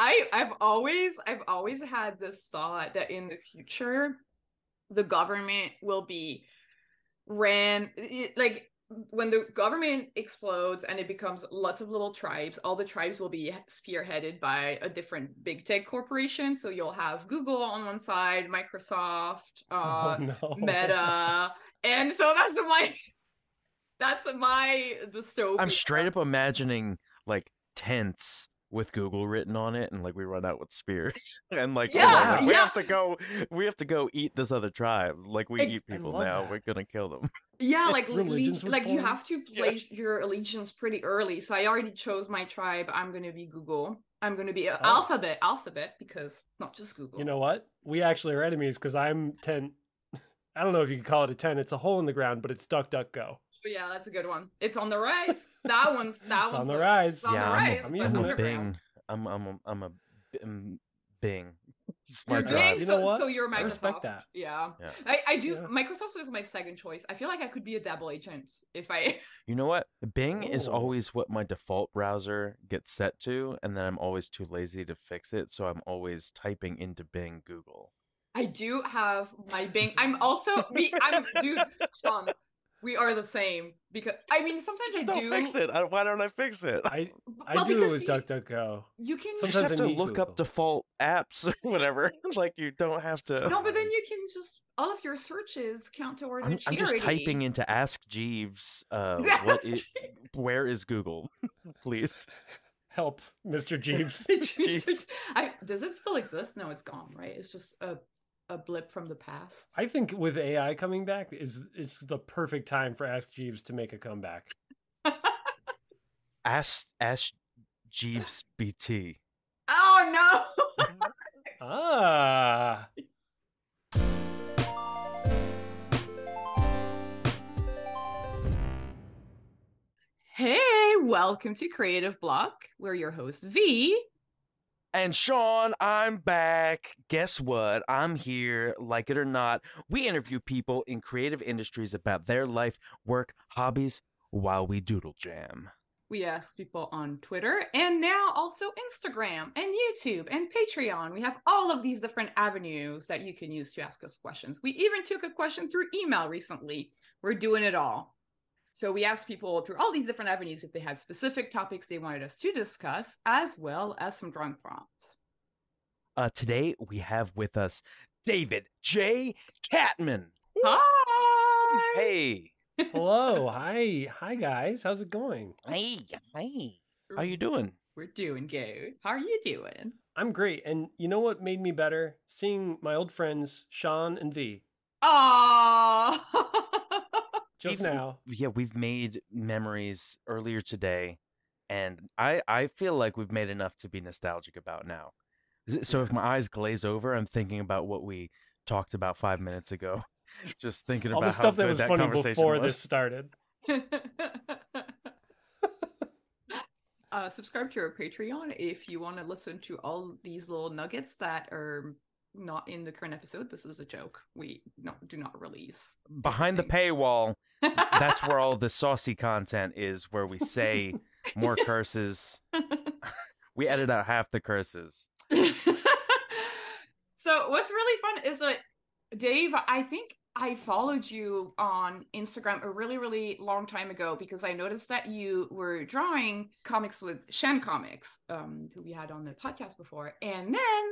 I I've always I've always had this thought that in the future the government will be ran it- like when the government explodes and it becomes lots of little tribes all the tribes will be spearheaded by a different big tech corporation so you'll have google on one side microsoft uh oh, no. meta and so that's my that's my dystopian I'm straight up imagining like tents with Google written on it, and like we run out with spears, and like, oh, Yeah, like, we yeah. have to go, we have to go eat this other tribe. Like we I- eat people now, that. we're gonna kill them. Yeah, like le- Religions like you have to Yeah. your allegiance pretty early. So I already chose my tribe. I'm gonna be Google. I'm gonna be Oh. Alphabet, Alphabet, because not just Google. You know what? We actually are enemies because I'm 10. I don't know if you could call it a 10. It's a hole in the ground, but it's duck, duck, go. But oh, yeah, that's a good one. It's on the rise. That one's that It's one's on the rise. on yeah, the I'm, rise, a, I'm using I'm a Bing. I'm I'm a, I'm a Bing. Bing. It's You're my Bing. You know so, what? so you're Microsoft. I respect that. Yeah. Yeah. I, I do Yeah. Microsoft is my second choice. I feel like I could be a double agent if I You know what? Bing is Oh. always what my default browser gets set to, and then I'm always too lazy to fix it, so I'm always typing into Bing Google. I do have my Bing. I'm also me. I'm dude, Sean. We are the same because I mean sometimes Just I don't do. fix it. I, why don't I fix it? I, I well, do it with DuckDuckGo. duck, duck, you can. You just Sometimes have I to need look up default apps or whatever. like you don't have to. No, but then you can just all of your searches count towards I'm, your I'm just typing into Ask Jeeves. Uh, what Ask is, where is Google? Please. Help, Mr. Jeeves. Jesus. I, does it still exist? No, it's gone. Right? It's just a a blip from the past. I think with AI coming back is it's the perfect time for Ask Jeeves to make a comeback. Ask Ask Jeeves GPT. oh no! Ah, hey, welcome to Creative Block. We're your host V. And Sean, I'm back. Guess what? I'm here, like it or not. We interview people in creative industries about their life, work, hobbies while we doodle jam. We ask people on Twitter and now also Instagram and YouTube and Patreon. We have all of these different avenues that you can use to ask us questions. We even took a question through email recently. We're doing it all. So we asked people through all these different avenues if they had specific topics they wanted us to discuss, as well as some drawing prompts. Uh, today we have with us David J. Catman. Hi! Hey. hello, hi, hi guys. How's it going? Hey. Hey. How are you doing? We're doing good. How are you doing? I'm great. And you know what made me better? Seeing my old friends Sean and V Aww. just We've- now. Yeah, we've made memories earlier today, and I I feel like we've made enough to be nostalgic about now. So if my eyes glazed over, I'm thinking about what we talked about five minutes ago. Just thinking about All the stuff how that was that funny conversation before was. this started. uh, subscribe to our Patreon if you want to listen to all these little nuggets that are not in the current episode. This is a joke. We no, do not release. behind the paywall. That's where all the saucy content is, where we say more curses. We edit out half the curses. so what's really fun is that Dave, I think I followed you on Instagram a really, really long time ago because I noticed that you were drawing comics with Shen Comics, um, who we had on the podcast before, and then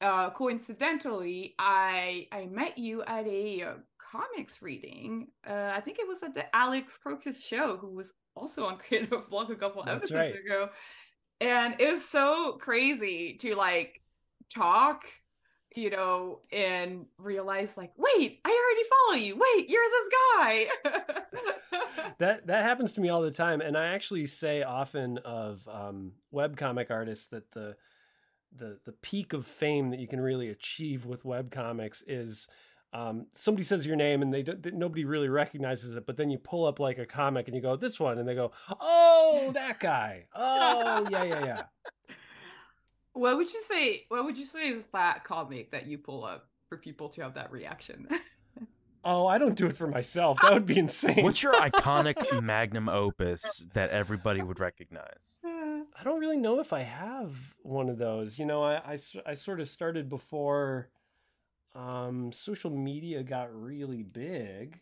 uh, coincidentally, I I met you at a uh, comics reading. Uh, I think it was at the Alex Krokus show, who was also on Creative Block a couple That's episodes right. ago, and it was so crazy to like talk you know, and realize like, wait, I already follow you. Wait, you're this guy. That that happens to me all the time, and I actually say often of um, web comic artists that the the the peak of fame that you can really achieve with webcomics is um, somebody says your name and they, don't, they nobody really recognizes it, but then you pull up like a comic and you go this one, and they go, oh that guy, oh yeah yeah yeah. what would you say? What would you say is that comic that you pull up for people to have that reaction? Oh, I don't do it for myself. That would be insane. What's your iconic magnum opus that everybody would recognize? I don't really know if I have one of those. You know, I I sort of started before um, social media got really big.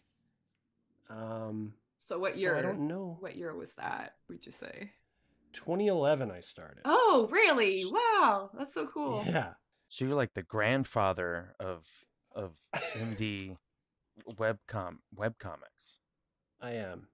Um, So what so year? I don't know. What year was that? Would you say? 2011, I started. Oh, really? Wow, that's so cool. Yeah. So you're like the grandfather of of indie webcom webcomics. I am.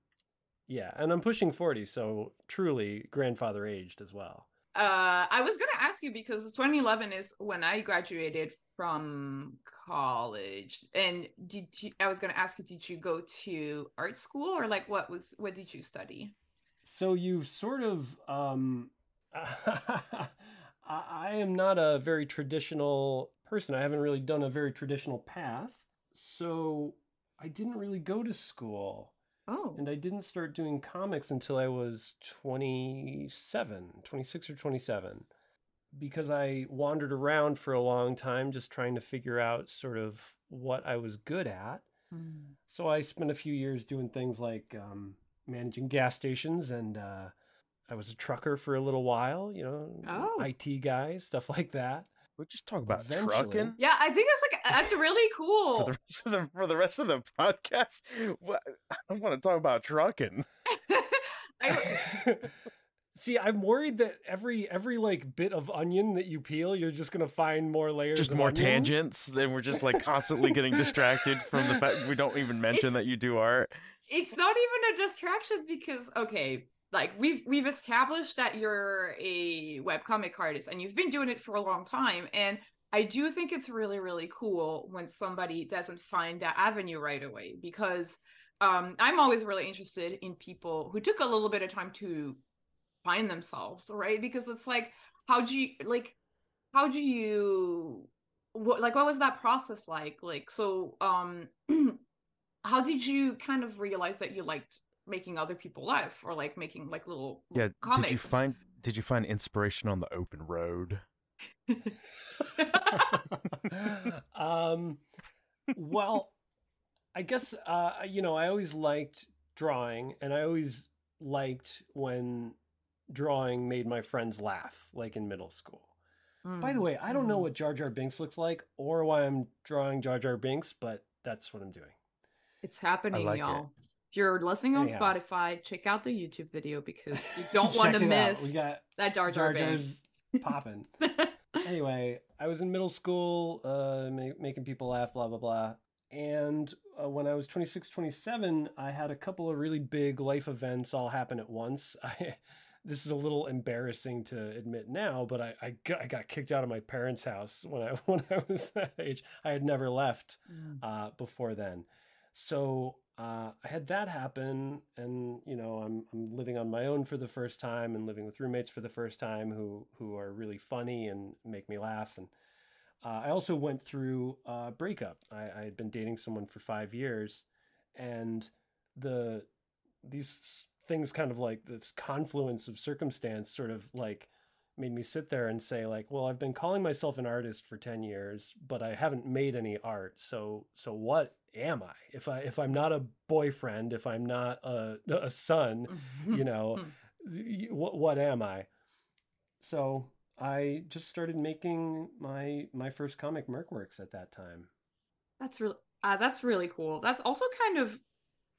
Yeah, and I'm pushing 40, so truly grandfather aged as well. Uh, I was gonna ask you because 2011 is when I graduated from college, and did you? I was gonna ask you, did you go to art school or like what was what did you study? So you've sort of um I, I am not a very traditional person. I haven't really done a very traditional path. So I didn't really go to school. Oh, And I didn't start doing comics until I was 27, 26 or 27, because I wandered around for a long time just trying to figure out sort of what I was good at. Hmm. So I spent a few years doing things like um, managing gas stations, and uh, I was a trucker for a little while, you know, Oh. IT guy, stuff like that. We just talk about Eventually. trucking yeah, I think that's like that's really cool. for cool. the rest of the for the rest of the podcast. What I don't want to talk about trucking. I, See, I'm worried that every every like bit of onion that you peel, you're just gonna find more layers. Just of more onion. tangents. Then we're just like constantly getting distracted from the fact we don't even mention It's- that you do art. it's not even a distraction because okay like we've we've established that you're a webcomic artist and you've been doing it for a long time. And i do think it's really really cool when somebody doesn't find that avenue right away because um i'm always really interested in people who took a little bit of time to find themselves right? Because it's like how do you like how do you what like what was that process like? Like so um how did you kind of realize that you liked making other people laugh or like making like little Yeah. comics Did you find Did you find inspiration on the open road? um, well, I guess uh, you know I always liked drawing, and I always liked when drawing made my friends laugh, like in middle school. By the way, I don't know Mhm. what Jar Jar Binks looks like or why I'm drawing Jar Jar Binks, but that's what I'm doing. it's happening like it. If you're listening on Anyhow. spotify check out the youtube video because you don't want to out. miss We got that jar jar, Jar Jar's popping. anyway, I was in middle school, uh, ma- making people laugh, blah, blah, blah. And uh, when I was 26, 27, I had a couple of really big life events all happen at once. I, this is a little embarrassing to admit now, but I, I, got, I got kicked out of my parents' house when I, when I was that age. I had never left Mm. uh, before then. So uh, I had that happen, and you know, I'm I'm living on my own for the first time, and living with roommates for the first time, who who are really funny and make me laugh. And uh, I also went through a breakup. I, I had been dating someone for five years, and the these things kind of like this confluence of circumstance sort of like made me sit there and say like well i've been calling myself an artist for 10 years but i haven't made any art so so what am i? If i if i'm not a boyfriend if i'm not a, a son you know what what am i? So i just started making my my first comic mercworks at that time. That's really uh, that's really cool. That's also kind of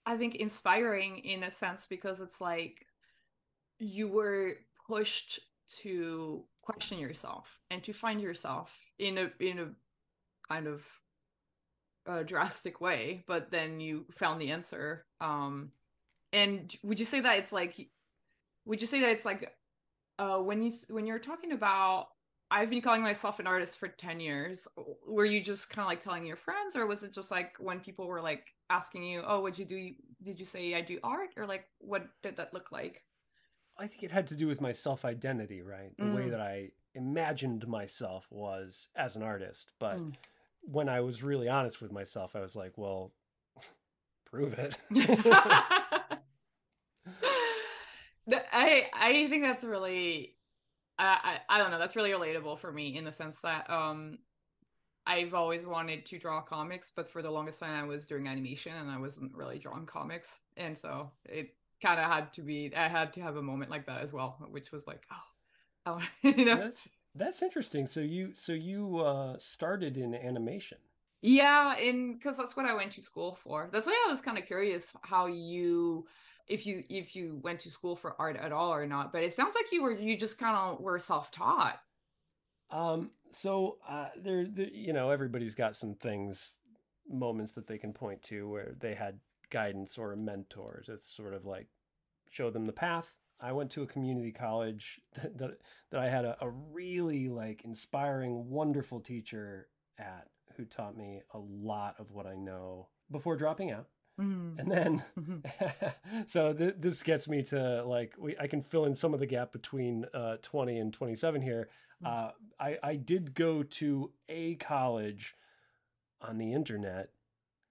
I think inspiring in a sense because it's like you were pushed to question yourself and to find yourself in a in a kind of uh, drastic way, but then you found the answer. Um and would you say that it's like would you say that it's like uh when you when you're talking about I've been calling myself an artist for 10 years. Were you just kind of like telling your friends, or was it just like when people were like asking you, Oh, what'd you do? Did you say I do art? Or like, what did that look like? I think it had to do with my self identity, right? The way Mm. that I imagined myself was as an artist. But Mm. When I was really honest with myself, I was like, well, prove it. I I think that's really I, I I don't know that's really relatable for me in the sense that um I've always wanted to draw comics but for the longest time I was doing animation and I wasn't really drawing comics and so it kind of had to be I had to have a moment like that as well which was like oh Oh, you know. That's that's interesting. So you so you uh started in animation. Yeah, and because that's what I went to school for. That's why I was kind of curious how you, if you if you went to school for art at all or not. But it sounds like you were you just kind of were self taught. Um, so uh, there, there, you know, everybody's got some things, moments that they can point to where they had guidance or mentors. It's sort of like show them the path. I went to a community college that that, that I had a, a really like inspiring, wonderful teacher at who taught me a lot of what I know before dropping out. Mm. And then, Mhm. so th- this gets me to like, we, I can fill in some of the gap between uh, 20 and 27 here. Mm. Uh, I, I did go to a college on the internet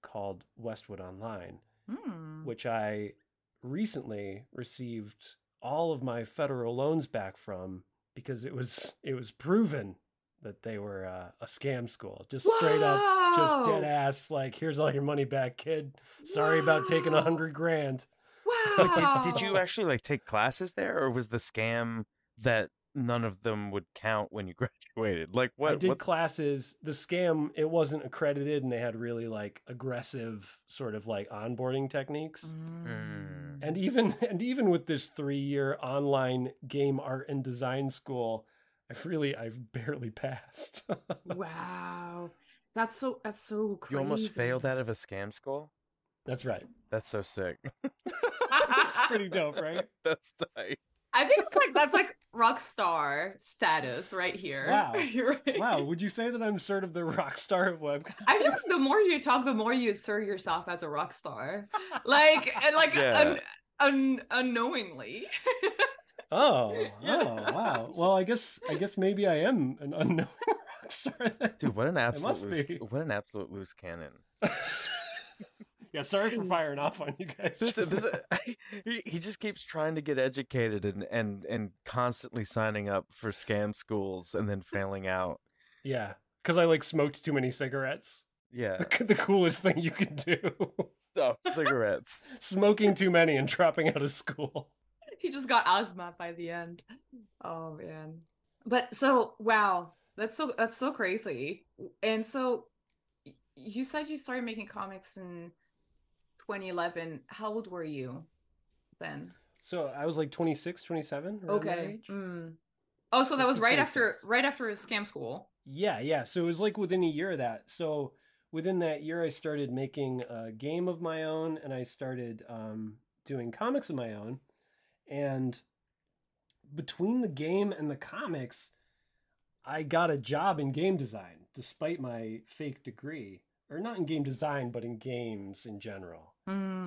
called Westwood Online, Mm. which I recently received all of my federal loans back from because it was it was proven that they were uh, a scam school, just straight up just dead ass like here's all your money back kid. Sorry about taking a hundred grand. Wow. Did, did you actually like take classes there, or was the scam that none of them would count when you graduated? Like what? i did what's- classes the scam it wasn't accredited and they had really like aggressive sort of like onboarding techniques Mm. and even and even with this three year online game art and design school i've really i've barely passed wow, that's so that's so crazy. you almost failed out of a scam school. that's right That's so sick. that's pretty dope right That's tight. I think it's like that's like rock star status right here. Wow. right? wow would you say that i'm sort of the rock star of webcomics? I think the more you talk, the more you assert yourself as a rock star, like and like Yeah. un, un, unknowingly. Oh, Yeah. oh, wow. Well, I guess I guess maybe I am an unknown rock star then. Dude, what an absolute must loose, be. what an absolute loose cannon. Yeah, sorry for firing off on you guys. This, this, now. he, he just keeps trying to get educated and, and, and constantly signing up for scam schools and then failing out. yeah, because I like smoked too many cigarettes. Yeah. The, the coolest thing you can do. Oh, cigarettes. Smoking too many and dropping out of school. he just got asthma by the end. Oh man. But so wow, that's so that's so crazy. And so you said you started making comics in 2011. How old were you then? So I was like 26, 27. around that Okay. age. Mm. Oh, so that was 50, right after right after scam school. Yeah, yeah. So it was like within a year of that. So within that year, I started making a game of my own, and I started um, doing comics of my own. And between the game and the comics, I got a job in game design, despite my fake degree, or not in game design, but in games in general.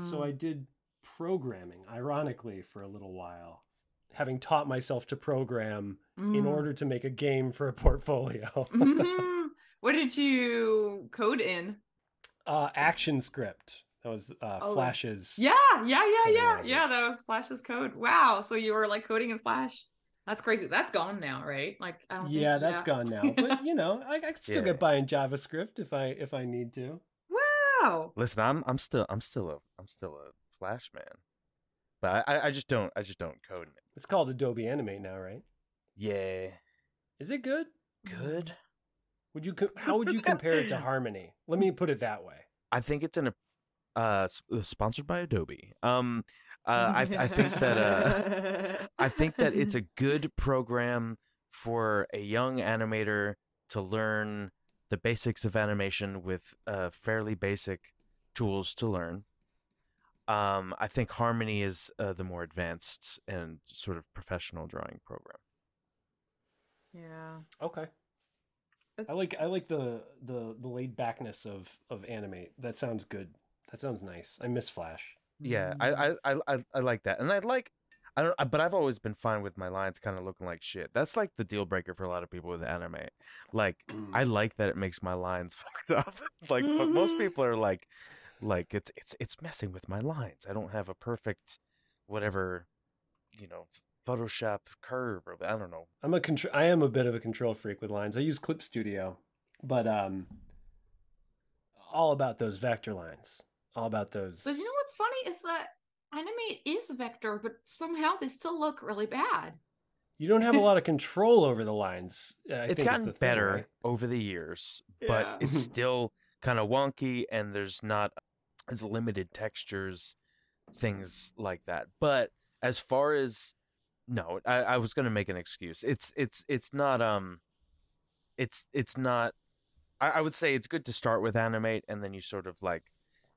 So I did programming, ironically, for a little while, having taught myself to program Mm. in order to make a game for a portfolio. Mhm. what did you code in? uh, action script. That was uh, Oh. Flash's. Yeah, yeah, yeah, yeah, language. yeah. That was Flash's code. Wow. So you were like coding in Flash. That's crazy. That's gone now, right? Like, I don't. Yeah, think, that's gone now. But you know, I, I can still Yeah. get by in JavaScript if I if I need to. Wow. Listen, I'm I'm still I'm still a I'm still a Flash man, but I I just don't I just don't code in it. It's called Adobe Animate now, right? Yeah, Is it good? good. Would you co- how would you compare it to Harmony? Let me put it that way. I think it's an uh s- uh, sponsored by Adobe. Um, uh, I I think that uh I think that it's a good program for a young animator to learn the basics of animation with uh, fairly basic tools to learn. Um, I think Harmony is uh, the more advanced and sort of professional drawing program. yeah. Okay. I like I like the the the laid backness of of Animate. That sounds good. That sounds nice. I miss Flash. Yeah, Mm. I, I I I I like that, and I like. I don't, but I've always been fine with my lines kind of looking like shit. That's like the deal breaker for a lot of people with Animate. Like, I like that it makes my lines fucked up. like, but most people are like, like it's it's it's messing with my lines. I don't have a perfect, whatever, you know, Photoshop curve or I don't know. I'm a contr- I am a bit of a control freak with lines. I use Clip Studio, but um, all about those vector lines. All about those. But you know what's funny is that animate is vector, but somehow they still look really bad. you don't have a lot of control over the lines. uh, I it's think gotten the thing, better right? over the years, Yeah. but it's still kind of wonky and there's not as limited textures, things like that. But as far as no, I, I was gonna make an excuse. It's it's it's not um it's it's not I, I would say it's good to start with animate and then you sort of like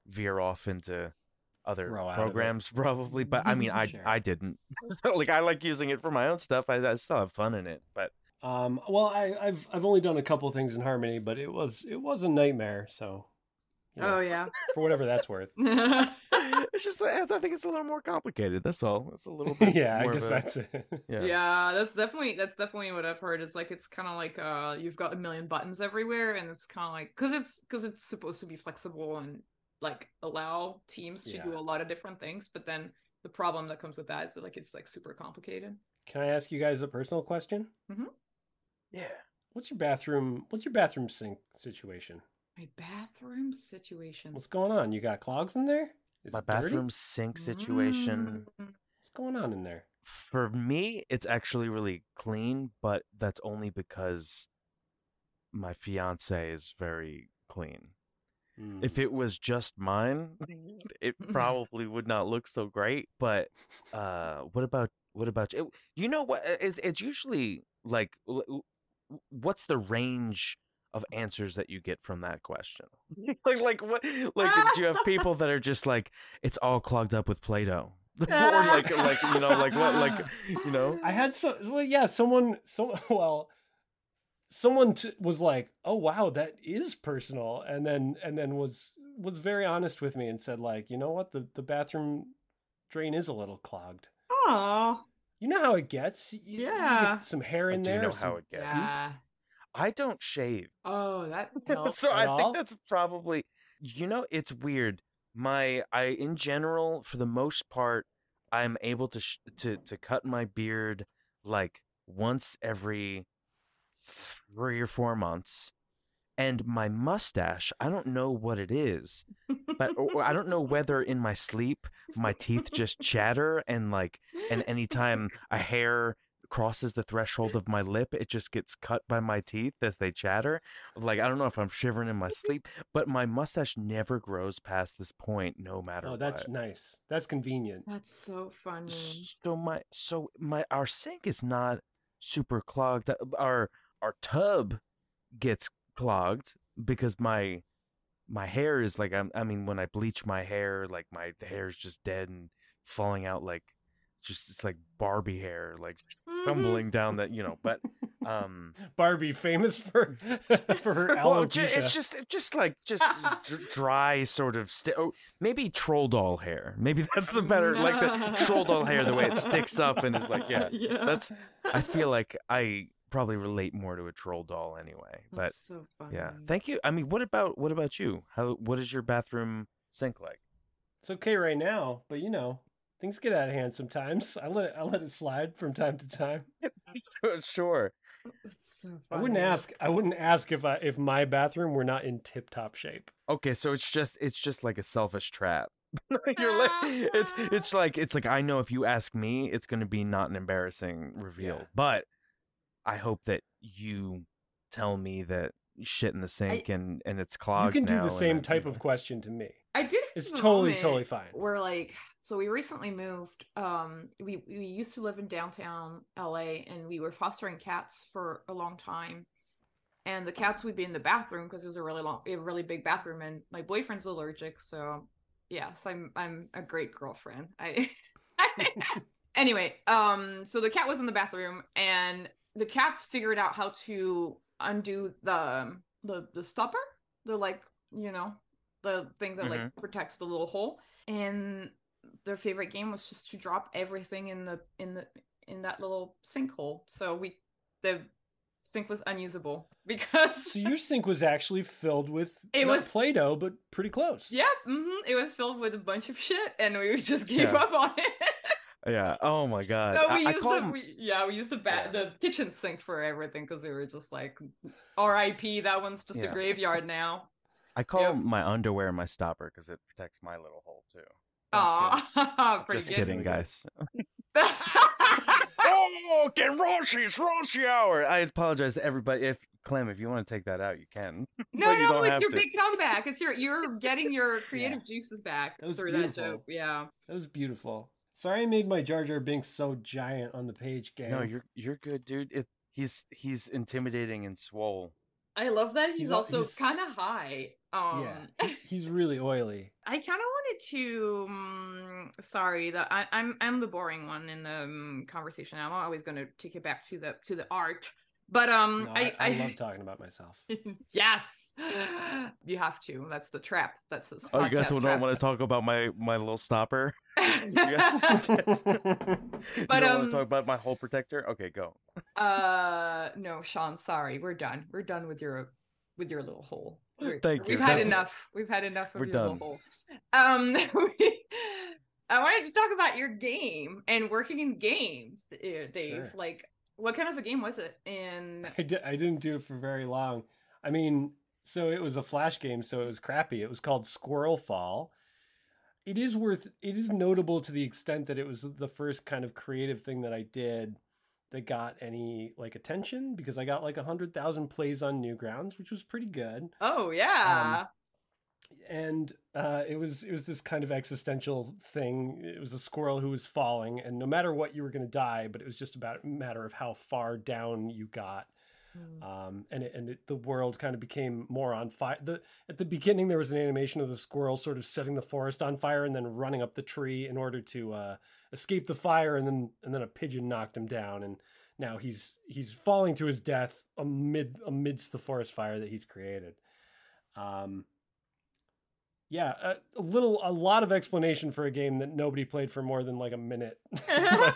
veer off into other Grow out of it. programs probably but i mean i Sure. i didn't so like i like using it for my own stuff i, I still have fun in it but Um, well, I, I've I've only done a couple things in Harmony, but it was it was a nightmare. So, you know, Oh yeah. for whatever that's worth. it's just I I think it's a little more complicated. That's all. It's a little bit. yeah, I guess a- that's it. yeah. yeah. that's definitely that's definitely what I've heard. Is like it's kind of like uh you've got a million buttons everywhere, and it's kind of like because it's because it's supposed to be flexible and like allow teams to do a lot of different things, but then the problem that comes with that is that like it's like super complicated. Can I ask you guys a personal question? Mhm. Yeah. What's your bathroom? What's your bathroom sink situation? My bathroom situation. What's going on? You got clogs in there? Is My it dirty? bathroom sink situation. Mm. What's going on in there? For me, it's actually really clean, but that's only because my fiance is very clean. Hmm. If it was just mine, it probably would not look so great. But uh, what about what about you? You know what? It's, it's usually like, w- w- what's the range of answers that you get from that question? like, like what? Like, do you have people that are just like, it's all clogged up with Play-Doh, or like, like you know, like what, like you know? I had so well, yeah. Someone, so well, someone t- was like, "Oh wow, that is personal," and then and then was was very honest with me and said like, "You know what? The the bathroom drain is a little clogged. Aw. You know how it gets. You, you Yeah. get some hair I in do there. You know how it gets. Yeah. I don't shave. Oh, that helps. so at I all? think that's probably you know it's weird. My I in general for the most part I'm able to sh- to to cut my beard like once every 3 or 4 months. And my mustache, I don't know what it is, but or, or I don't know whether in my sleep my teeth just chatter and like and anytime a hair crosses the threshold of my lip, it just gets cut by my teeth as they chatter. Like I don't know if I'm shivering in my sleep, but my mustache never grows past this point, no matter Oh, that's what. nice. That's convenient. That's so funny. So my so my our sink is not super clogged. Uh, Our our tub gets clogged because my my hair is like I'm, I mean when I bleach my hair, like my hair is just dead and falling out like just it's like Barbie hair, like tumbling down that you know. But um, Barbie, famous for for her well, alopecia. it's just just like just dr- dry sort of sti- oh, maybe troll doll hair. Maybe that's the better like the troll doll hair, the way it sticks up and is like yeah. That's I feel like I probably relate more to a troll doll anyway. But so funny. yeah, thank you. I mean, what about what about you? How what is your bathroom sink like? It's okay right now, but you know, things get out of hand sometimes. I let it I let it slide from time to time. sure. That's so funny. I wouldn't ask I wouldn't ask if I if my bathroom were not in tip top shape. Okay, so it's just it's just like a selfish trap. You're like it's it's like it's like I know if you ask me, it's going to be not an embarrassing reveal, Yeah. but I hope that you tell me that shit in the sink and and it's clogged. You can do now the same then- type of question to me. I did. It's totally totally fine. We're like, so we recently moved. Um, we we used to live in downtown LA, and we were fostering cats for a long time. And the cats would be in the bathroom because it was a really long, a really big bathroom, and my boyfriend's allergic. So, yes, I'm I'm a great girlfriend. I. anyway, um, so the cat was in the bathroom, and the cats figured out how to undo the the the stopper. The like, you know, the thing that like protects the little hole and their favorite game was just to drop everything in the in the in that little sinkhole so we the sink was unusable because So your sink was actually filled with It was- Play-Doh, but pretty close. yeah hmm it was filled with a bunch of shit and we just gave Yeah. up on it Yeah. Oh my god. so we I used call the, 'em- we, yeah we used the ba- Yeah. the kitchen sink for everything because we were just like rip that one's just a graveyard now I call Yep. my underwear my stopper because it protects my little hole too. That's good. Aw, Just good. kidding, guys. Oh, get raunchy! It's raunchy hour. I apologize to everybody. If Clem, if you want to take that out, you can. No, you no, it's your to. big comeback. It's your you're getting your creative juices back That was through beautiful. that joke. Yeah. That was beautiful. Sorry I made my Jar Jar Binks so giant on the page, gang. No, you're you're good, dude. It, he's he's intimidating and swole. I love that he's, He's also kind of high. Um yeah, he's really oily. I kind of wanted to. Um, sorry, that I, I'm I'm the boring one in the um, conversation. I'm always going to take it back to the to the art, but um, No, I, I, I love talking about myself. yes, you have to. That's the trap. That's the. Oh, you guys podcast don't want to talk about my my little stopper? You guys, but you guys- you don't um, want to talk about my hole protector? Okay, go. uh, no, Sean. Sorry, we're done. We're done with your with your little hole. We're- Thank you. We've had That's- enough. We've had enough of We're your done. little hole. Um, we- I wanted to talk about your game and working in games, uh, Dave. Sure. Like, what kind of a game was it? And I, di- I didn't do it for very long. I mean, so it was a flash game, so it was crappy. It was called Squirrel Fall. It is worth. It is notable to the extent that it was the first kind of creative thing that I did that got any like attention because I got like a hundred thousand plays on Newgrounds, which was pretty good. oh yeah, um, and uh, it was it was this kind of existential thing. It was a squirrel who was falling, and no matter what, you were going to die. But it was just about a matter of how far down you got. Mm. Um, and it, and it, the world kind of became more on fire. The at the beginning there was an animation of the squirrel sort of setting the forest on fire and then running up the tree in order to uh, escape the fire, and then and then a pigeon knocked him down, and now he's he's falling to his death amid amidst the forest fire that he's created. Um, yeah, a, a little, a lot of explanation for a game that nobody played for more than like a minute. I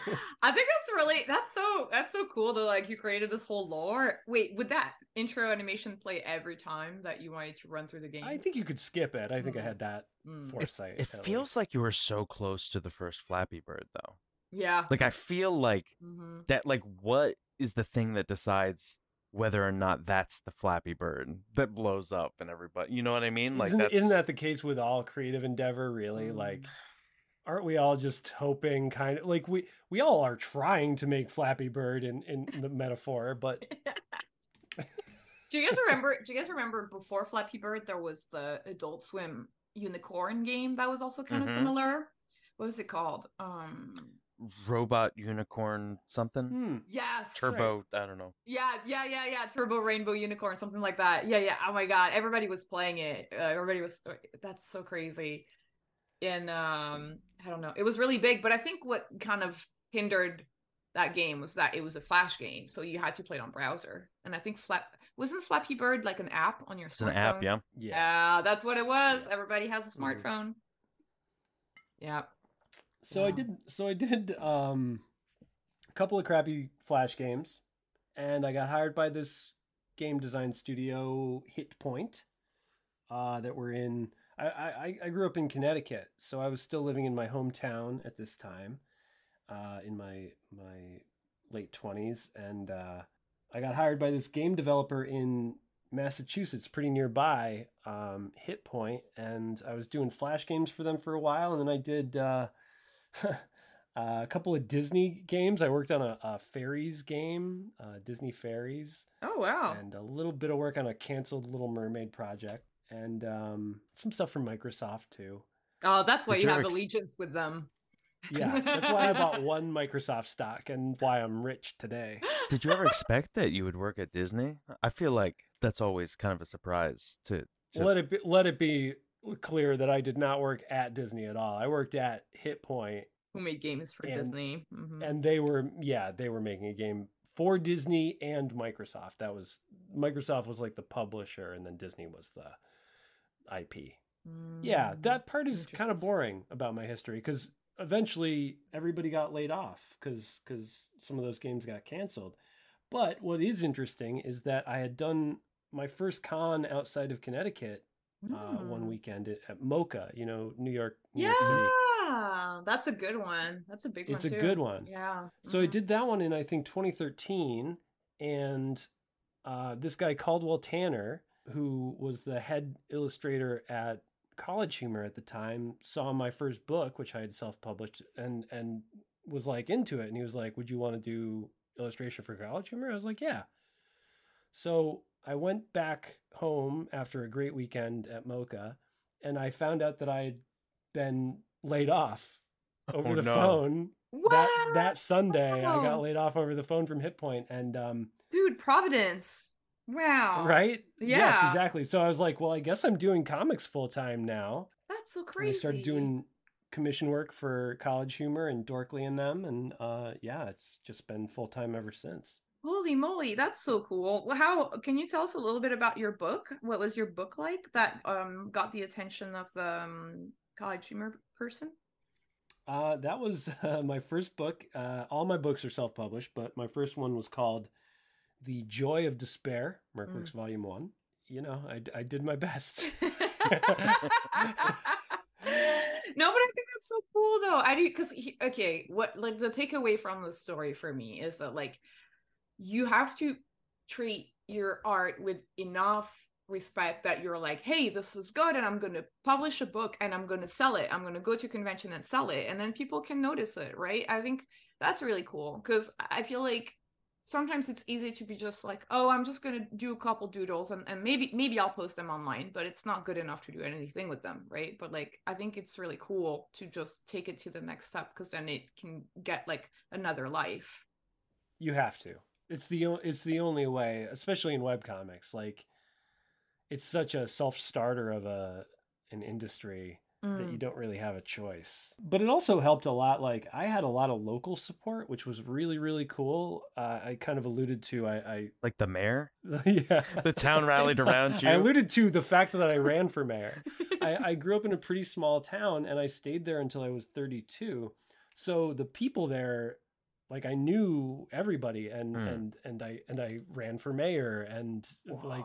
think that's really that's so that's so cool that like you created this whole lore. Wait, would that intro animation play every time that you wanted to run through the game? I think you could skip it. I think I Mm. had that Mm. It's, foresight. it at feels least. like you were so close to the first Flappy Bird, though. Yeah. Like I feel like hmm that. Like, what is the thing that decides whether or not that's the Flappy Bird that blows up and everybody? You know what I mean? Like isn't, that's isn't that the case with all creative endeavor? Really, Mm. like, aren't we all just hoping? Kind of like we we all are trying to make Flappy Bird in in the metaphor, but do you guys remember? Do you guys remember before Flappy Bird there was the Adult Swim unicorn game that was also kind of Mhm. similar? What was it called? Um. Robot unicorn something hmm, Yes. turbo. I don't know. Yeah, yeah, yeah, yeah. Turbo Rainbow Unicorn, something like that. Yeah, yeah. Oh my god, everybody was playing it. Uh, everybody was. That's so crazy. And um, I don't know. It was really big, but I think what kind of hindered that game was that it was a flash game, so you had to play it on browser. And I think Flap wasn't Flappy Bird like an app on your It's an app, yeah. yeah. Yeah, that's what it was. Everybody has a Mhm. smartphone. Yeah. So I did. So I did um, a couple of crappy Flash games, and I got hired by this game design studio, Hit Point, uh, that were in. I, I I grew up in Connecticut, so I was still living in my hometown at this time, uh, in my my late twenties, and uh, I got hired by this game developer in Massachusetts, pretty nearby, um, Hit Point, and I was doing Flash games for them for a while, and then I did. Uh, a couple of Disney games. I worked on a, a fairies game, uh, Disney Fairies, Oh wow. and a little bit of work on a canceled Little Mermaid project, and um, some stuff from Microsoft too. Oh, that's why Did you you have ex- allegiance with them. Yeah, that's why I bought one Microsoft stock and why I'm rich today. Did you ever expect that you would work at Disney? I feel like that's always kind of a surprise to. to Let it be, let it be clear that I did not work at Disney at all. I worked at Hit Point, Who made games for And- Disney? Mhm. and they were yeah they were making a game for Disney and Microsoft. That was Microsoft was like the publisher, and then Disney was the IP. Yeah, Mm. that part is kind of boring about my history because eventually everybody got laid off because because some of those games got canceled. But what is interesting is that I had done my first con outside of Connecticut uh, one Mm. weekend at, at MoCCA, you know, New York, New York. Yeah, that's a good one. That's a big It's one. a too. good one. Yeah. So I mhm. did that one in I think 2013, and uh, this guy Caldwell Tanner, who was the head illustrator at College Humor at the time, saw my first book, which I had self-published, and and was like into it and he was like, "Would you want to do illustration for college humor?" I was like, "Yeah." So I went back home after a great weekend at MoCCA, and I found out that I had been laid off over Oh, the no. phone What? that that Sunday. I got laid off over the phone from Hit Point, and um, Dude, Providence. Wow. right, yes, Yeah. exactly. So I was like, well, I guess I'm doing comics full time now. That's so And crazy. I started doing commission work for College Humor and Dorkly and them, and uh, yeah, it's just been full time ever since. Holy moly, that's so cool. How can you tell us a little bit about your book? What was your book like that um got the attention of the um, college humor person? Uh, that was uh, my first book. Uh, all my books are self published, but my first one was called The Joy of Despair, Mercworks Volume 1. You know, I, I did my best. no, but I think that's so cool though. I do because okay, what like the takeaway from the story for me is that like you have to treat your art with enough respect that you're like, hey, this is good, and I'm gonna publish a book and I'm gonna sell it. I'm gonna go to convention and sell it, and then people can notice it, right? I think that's really cool because I feel like sometimes it's easy to be just like oh i'm just going to do a couple doodles and, and maybe maybe i'll post them online but it's not good enough to do anything with them right but like i think it's really cool to just take it to the next step because then it can get like another life You have to. It's the it's the only way, especially in webcomics. Like, it's such a self starter of a an industry that you Mm. don't really have a choice. But it also helped a lot. Like I had a lot of local support, which was really really cool. Uh, I kind of alluded to. I, Like the mayor, yeah. the town rallied around you. I alluded to the fact that I ran for mayor. I, I grew up in a pretty small town, and I stayed there until I was 32. So the people there, like I knew everybody, and Mm. and and I and I ran for mayor, and like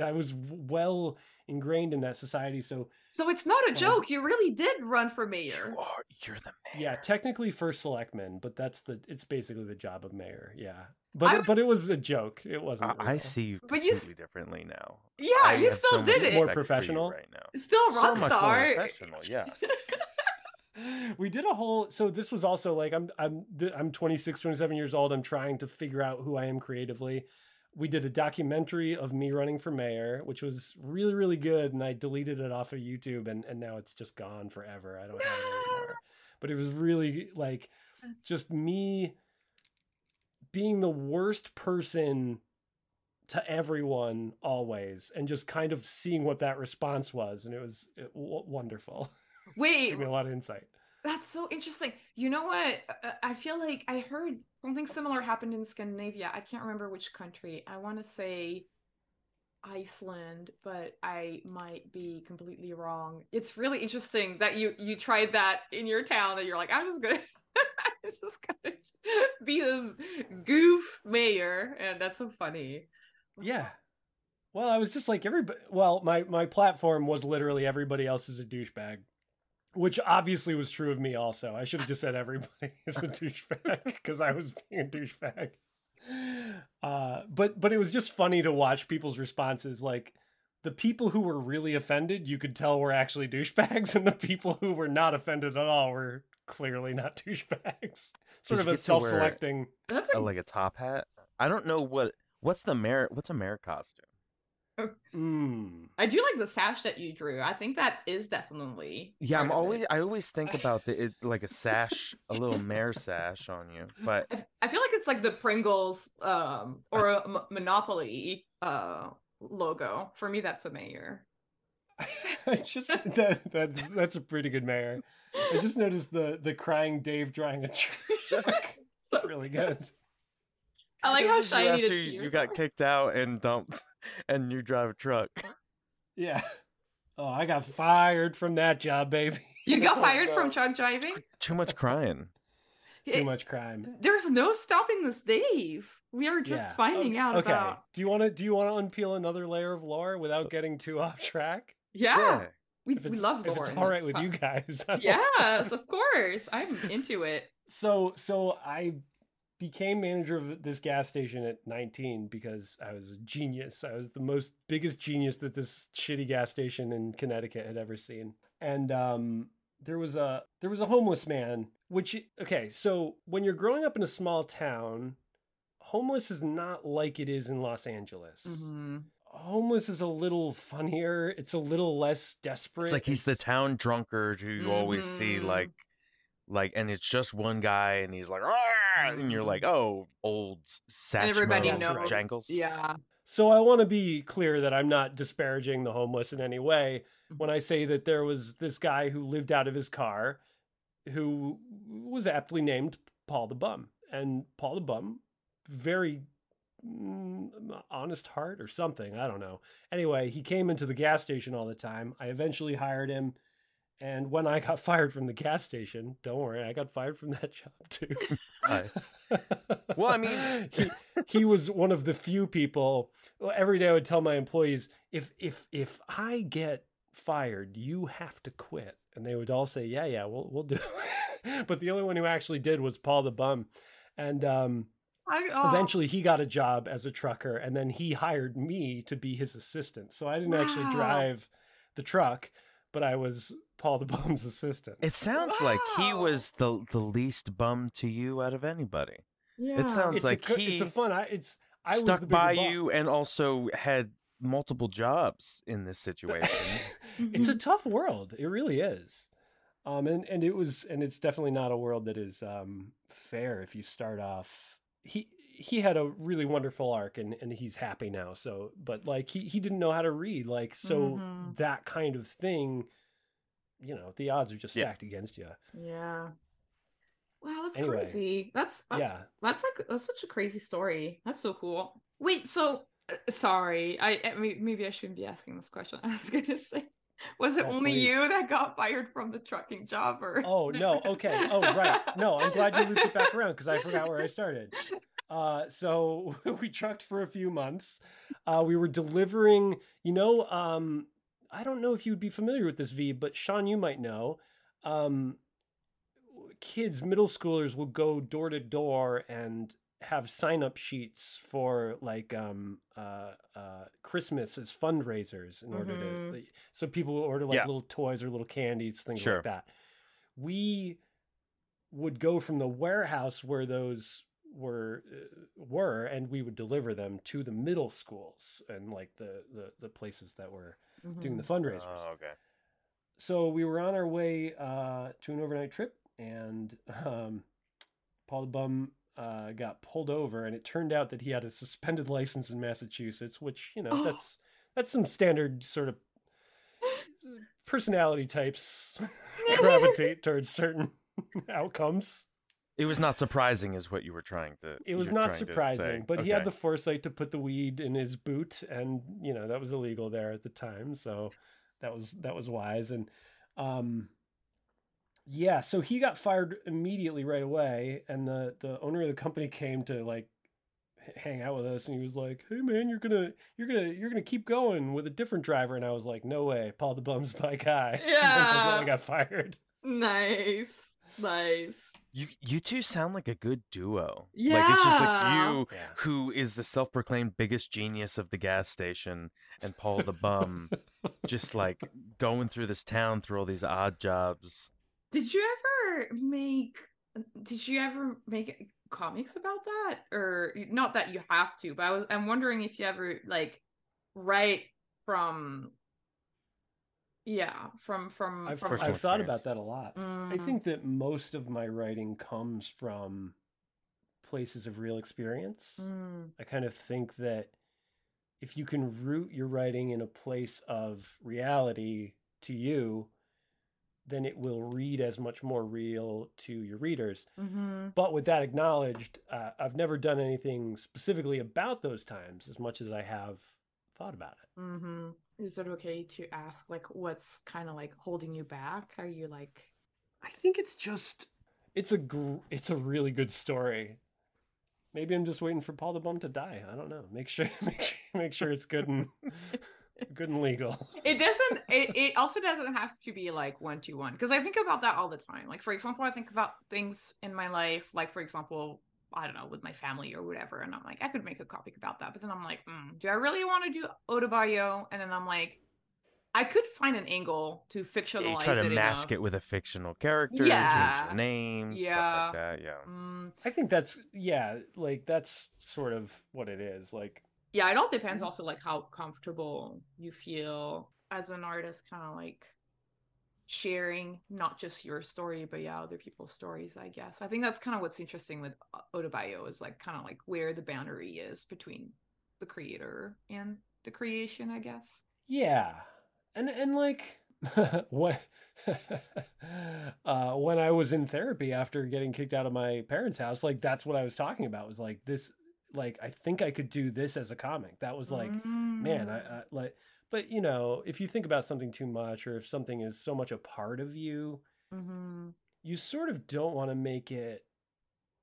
I was well ingrained in that society. So so it's not a Oh, joke you really did run for mayor You are, you're the mayor. yeah, technically first selectman, but that's the it's basically the job of mayor. Yeah, but I it, but it was a joke. It wasn't. I, I see you But you s- differently now. yeah I you still so did it More respect for you professional? right now. still So rock much more star professional, yeah. we did a whole so this was also like i'm i'm i'm 26 27 years old. I'm trying to figure out who i am creatively. We did a documentary of me running for mayor which was really really good and i deleted it off of youtube and and now it's just gone forever. I don't have it anymore. But it was really like just me being the worst person to everyone always and just kind of seeing what that response was and it was it, w- wonderful wait Give me a lot of insight That's so interesting. You know what? Uh, I feel like I heard something similar happened in Scandinavia. I can't remember which country. I want to say Iceland, but I might be completely wrong. It's really interesting that you you tried that in your town that you're like, I'm just gonna I'm just gonna be this goof mayor, and that's so funny. Yeah. Well, I was just like everybody. Well, my my platform was literally everybody else is a douchebag, which obviously was true of me. Also, I should have just said everybody is a douchebag because I was being a douchebag. Uh, but but it was just funny to watch people's responses. Like the people who were really offended, you could tell were actually douchebags, and the people who were not offended at all were clearly not douchebags. Sort Did of a get to wear- self-selecting. That's a, like a top hat. I don't know what what's the mayor. What's a mayor costume? Mm. I do like the sash that you drew. I think that is definitely. Yeah, I'm part of it. always. I always think about the it, like a sash, a little mayor sash on you. But I, I feel like it's like the Pringles um or a M- Monopoly uh logo. For me, that's a mayor. I just that, that's that's a pretty good mayor. I just noticed the the crying Dave drawing a truck. It's really good. I like how This you shiny the after you tears got kicked out and dumped, and you drive a truck. Yeah. Oh, I got fired from that job, baby. You got Oh, fired no. from truck driving. Too much crying. Too much crime. There's no stopping this, Dave. We are just Yeah. finding okay. out Okay. about. Do you want to do you want to unpeel another layer of lore without oh. getting too off track? Yeah, we, If we it's, love if it's in all this right with po- you guys. Yes, of course. I'm into it. so so I became manager of this gas station at 19 because I was a genius. I was the most biggest genius that this shitty gas station in Connecticut had ever seen. And um there was a there was a homeless man which okay so when you're growing up in a small town homeless is not like it is in los angeles Mm-hmm. homeless is a little funnier it's a little less desperate It's like he's the town drunkard who you always see Mhm. like like and it's just one guy and he's like "Arr!" And you're like oh old Satchmo everybody knows. jangles. Yeah. so i want to be clear that i'm not disparaging the homeless in any way. When i say that there was this guy who lived out of his car who was aptly named paul the bum and paul the bum very mm, honest heart or something i don't know. Anyway he came into the gas station all the time. I eventually hired him and when i got fired from the gas station don't worry i got fired from that job too. Nice. Well, I mean- he, he was one of the few people well, every day i would tell my employees if if if i get fired you have to quit. And they would all say yeah yeah we'll, we'll do it. But the only one who actually did was paul the bum. And um, I, oh, eventually he got a job as a trucker and then he hired me to be his assistant. So i didn't actually drive the truck but i was paul the bum's assistant It sounds like he was the the least bum to you out of anybody. yeah. It sounds it's like a, he it's a fun I, it's i Stuck the by bum. you and also had multiple jobs in this situation. it's a tough world it really is um and and it was and it's definitely not a world that is um fair if you start off he he had a really wonderful arc and and he's happy now so but like he he didn't know how to read like so Mhm. that kind of thing you know the odds are just Yeah. stacked against you Yeah. Wow, that's Anyway. crazy. That's that's yeah that's like that's such a crazy story. That's so cool. Wait, so uh, sorry, I I maybe I shouldn't be asking this question. I was gonna say, was it Oh, only please. you that got fired from the trucking job, or? oh no okay oh right no i'm glad you looped it back around because i forgot where i started Uh, so we trucked for a few months. Uh, we were delivering, you know, um, I don't know if you'd be familiar with this, V, but Sean, you might know. Um, kids, middle schoolers will go door to door and have sign up sheets for like um, uh, uh, Christmas as fundraisers in order Mhm. to. So people will order like Yeah. little toys or little candies, things Sure. like that. We would go from the warehouse where those were uh, were and we would deliver them to the middle schools and like the the, the places that were doing the fundraisers Oh, okay. so we were on our way uh, to an overnight trip and um, paul the bum uh, got pulled over and it turned out that he had a suspended license in massachusetts which you know Oh. that's that's some standard sort of personality types gravitate towards certain outcomes It was not surprising, is what you were trying to. it was not trying to say. surprising but he had the foresight to put the weed in his boot and you know that was illegal there at the time so that was that was wise. And um yeah so he got fired immediately right away and the the owner of the company came to like hang out with us and he was like hey man you're gonna you're gonna you're gonna keep going with a different driver. And i was like no way paul the bum's my guy. And that's when i got fired. Nice, nice. You you two sound like a good duo. Yeah. Like it's just like you yeah who is the self-proclaimed biggest genius of the gas station and Paul the bum just like going through this town through all these odd jobs. Did you ever make? Did you ever make comics about that, or not that you have to? But I was, I'm wondering if you ever like write from. Yeah, from from i've, from. I've thought about that a lot I Mhm. think that most of my writing comes from places of real experience. Mm. I kind of think that if you can root your writing in a place of reality to you, then it will read as much more real to your readers. Mhm. But with that acknowledged, uh, I've never done anything specifically about those times as much as I have thought about it. Mhm. Is it okay to ask like what's kind of like holding you back? Are you like I think it's just it's a gr- it's a really good story. Maybe I'm just waiting for Paul the Bum to die. I don't know. Make sure make sure make sure it's good and good and legal. it doesn't it, it also doesn't have to be like one to one because i think about that all the time like for example i think about things in my life like for example i don't know with my family or whatever and i'm like i could make a comic about that but then i'm like mm, do i really want to do autobio and then i'm like I could find an angle to fictionalize Yeah, you try to it mask enough. it with a fictional character, Yeah. change the name, stuff Yeah. like that. Yeah. Mm, I think that's yeah, like that's sort of what it is. Like yeah, it all Mm-hmm. depends also like how comfortable you feel as an artist, kind of like sharing not just your story but yeah other people's stories i guess i think that's kind of what's interesting with uh, autobio is like kind of like where the boundary is between the creator and the creation i guess Yeah, and and like when uh, when I was in therapy after getting kicked out of my parents' house, like that's what I was talking about. Was like this, like I think I could do this as a comic. That was like, man, I, Mm. I like. But you know, if you think about something too much, or if something is so much a part of you, Mhm. you sort of don't want to make it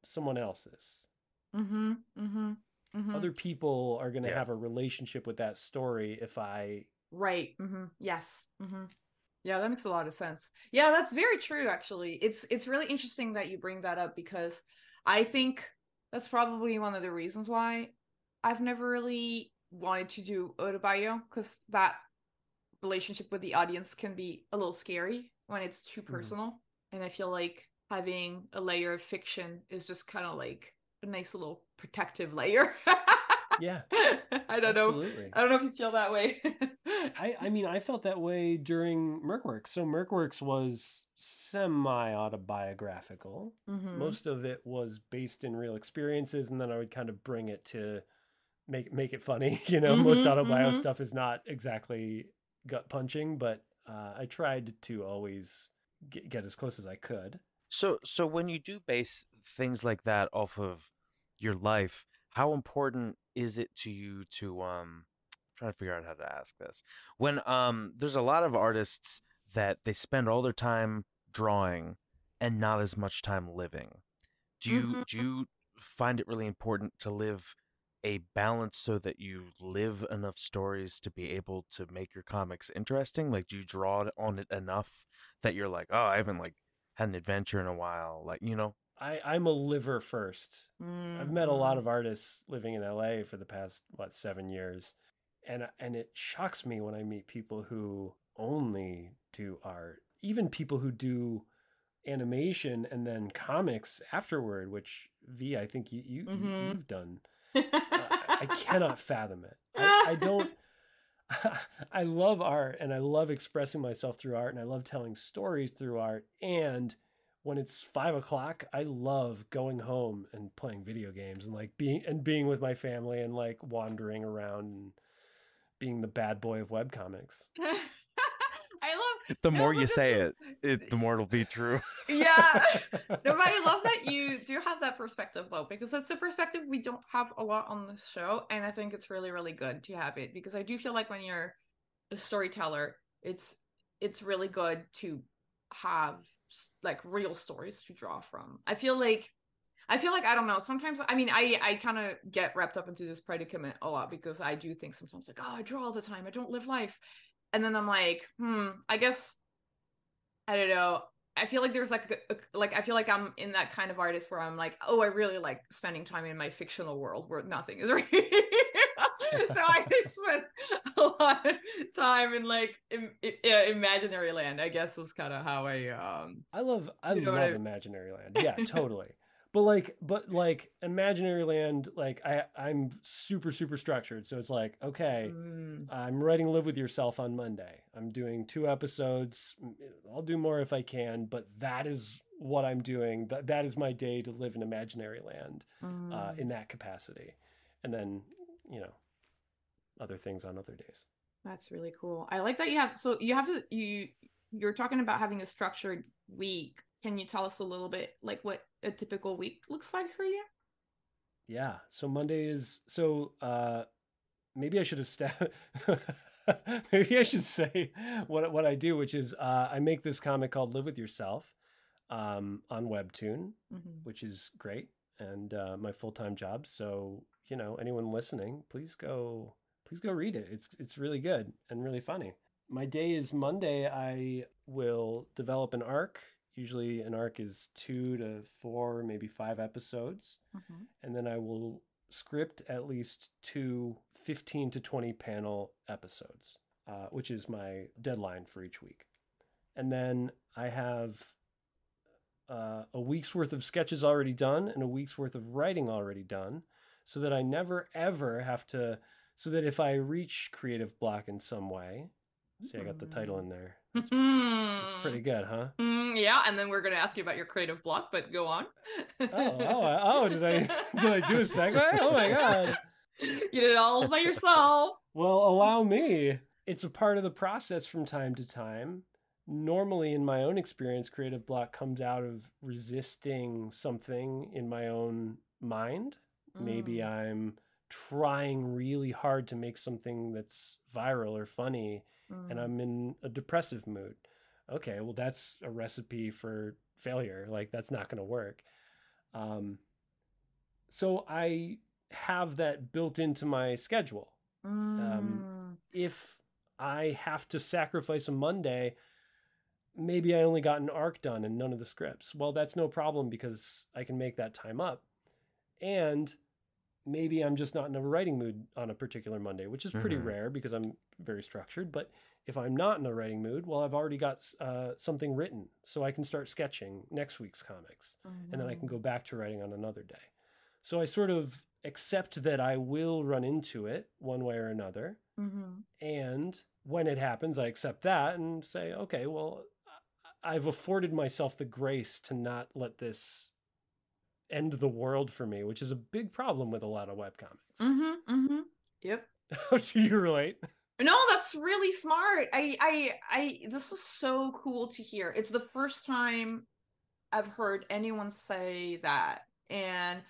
someone else's. Mhm. Mhm. Mhm. Other people are going to Yeah. have a relationship with that story if I Right. hmm Yes. hmm Yeah, that makes a lot of sense. Yeah, that's very true. Actually, it's it's really interesting that you bring that up because I think that's probably one of the reasons why I've never really wanted to do autobio because that relationship with the audience can be a little scary when it's too Mhm. personal, and I feel like having a layer of fiction is just kind of like a nice little protective layer. yeah, I don't know. I don't know if you feel that way. I, I mean, I felt that way during Mercworks. So Mercworks was semi autobiographical. Mhm. Most of it was based in real experiences, and then I would kind of bring it to make make it funny. You know, most Mhm, autobio mhm. stuff is not exactly gut punching, but uh, I tried to always get, get as close as I could. So so when you do base things like that off of your life, how important is it to you to um trying to figure out how to ask this. When um there's a lot of artists that they spend all their time drawing and not as much time living. Do you Mhm. do you find it really important to live a balance so that you live enough stories to be able to make your comics interesting? Like do you draw on it enough that you're like, "Oh, I haven't like had an adventure in a while." Like, you know, I, I'm a liver first. I've met a lot of artists living in LA for the past what seven years, and and it shocks me when I meet people who only do art, even people who do animation and then comics afterward. Which V, I think you, you Mhm. you've done. I, I cannot fathom it. I, I don't. I love art and I love expressing myself through art and I love telling stories through art. And when it's five o'clock, I love going home and playing video games and like being and being with my family and like wandering around and being the bad boy of webcomics. The more you say is- it, it the more it'll be true. yeah. No, but I love that you do have that perspective though, because that's a perspective we don't have a lot on the show, and I think it's really, really good to have it because I do feel like when you're a storyteller, it's it's really good to have like real stories to draw from. I feel like I feel like I don't know. Sometimes I mean I I kind of get wrapped up into this predicament a lot because I do think sometimes like oh I draw all the time I don't live life, and then I'm like hmm I guess I don't know. I feel like there's like a, a- like I feel like I'm in that kind of artist where I'm like, oh, I really like spending time in my fictional world where nothing is real. so I spend a lot of time in like Im- imaginary land. I guess is kind of how I um. I love I You know what love I- imaginary land. Yeah, totally. But like but like imaginary land, like I I'm super super structured. So it's like, okay, mm, I'm writing Live with Yourself on Monday. I'm doing two episodes. i'll do more if I can, but that is what I'm doing. That that is my day to live in imaginary land uh, mm. in that capacity, and then you know other things on other days. That's really cool. I like that you have so you have to you you're talking about having a structured week. Can you tell us a little bit like what a typical week looks like for you? Yeah. So Monday is so uh maybe I should have sta- maybe I should say what what I do, which is uh I make this comic called Live with Yourself um on Webtoon, Mhm. which is great and uh my full-time job. So, you know, anyone listening, please go please go read it. It's it's really good and really funny. My day is Monday. I will develop an arc. Usually an arc is 2 to 4, maybe 5 episodes Mhm. and then I will script at least two 15 to 20 panel episodes. uh, which is my deadline for each week. And then I have uh, a week's worth of sketches already done and a week's worth of writing already done so that I never ever have to. So that if I reach creative block in some way, see, I got the title in there. It's, pretty good, huh? Mm, yeah, and then we're going to ask you about your creative block, but go on. oh, oh, oh! Did I did I do a segue? Oh my god! You did it all by yourself. Well, allow me. It's a part of the process from time to time. Normally, in my own experience, creative block comes out of resisting something in my own mind. Maybe Mm. I'm trying really hard to make something that's viral or funny, and Mm. I'm in a depressive mood. Okay, well, that's a recipe for failure. Like, that's not going to work. Um, so I have that built into my schedule. Mm. If I have to sacrifice a Monday, maybe I only got an arc done and none of the scripts. Well, that's no problem because I can make that time up. And maybe I'm just not in a writing mood on a particular Monday, which is pretty Mhm. rare because I'm very structured. But if I'm not in a writing mood, well, I've already got uh, something written, so I can start sketching next week's comics and then I Mm-hmm. can go back to writing on another day. So I sort of accept that I will run into it one way or another. Mhm. And when it happens, I accept that and say, okay, well, I've afforded myself the grace to not let this end the world for me, which is a big problem with a lot of webcomics. Mhm. Mhm. Yep. How do you relate? No, that's really smart. I I I this is so cool to hear. It's the first time I've heard anyone say that. And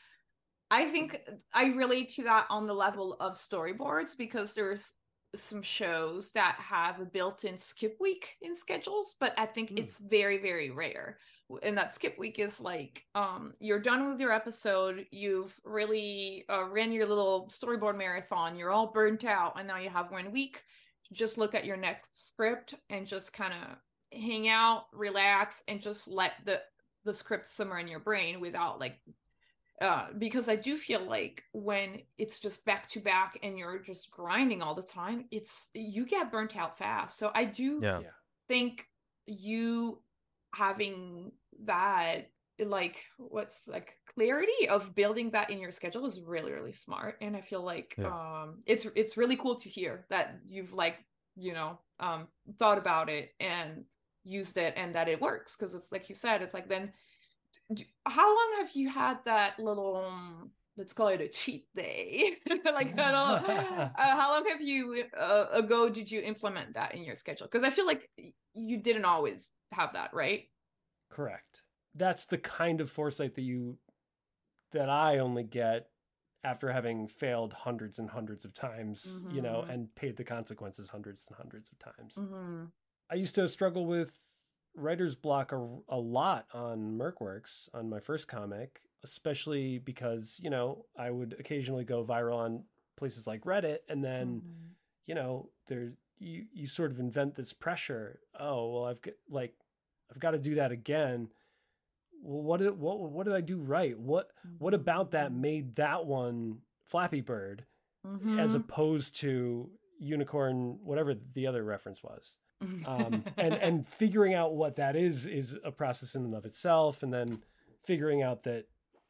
I think I relate to that on the level of storyboards because there's some shows that have a built-in skip week in schedules, but I think Hmm. it's very, very rare. And that skip week is like um you're done with your episode, you've really uh, ran your little storyboard marathon, you're all burnt out, and now you have one week to just look at your next script and just kind of hang out, relax, and just let the the script simmer in your brain without like uh because i do feel like when it's just back to back and you're just grinding all the time it's you get burnt out fast so i do Yeah. Yeah. think you having that like what's like clarity of building that in your schedule is really really smart and i feel like Yeah. um it's it's really cool to hear that you've like you know um thought about it and used it and that it works because it's like you said it's like then d- how long have you had that little um, let's call it a cheat day like uh, how long have you uh, ago did you implement that in your schedule because i feel like you didn't always have that right Correct. That's the kind of foresight that you that I only get after having failed hundreds and hundreds of times, you know, Mhm. and paid the consequences hundreds and hundreds of times. mm-hmm. I used to struggle with writer's block a, a lot on Mercworks on my first comic, especially because, you know, I would occasionally go viral on places like Reddit and then Mm-hmm. you know there you you sort of invent this pressure oh well i've got like i've got to do that again. Well what did what what did i do right? What what about that made that one flappy bird Mm-hmm. as opposed to unicorn whatever the other reference was? Um, and and figuring out what that is is a process in and of itself and then figuring out that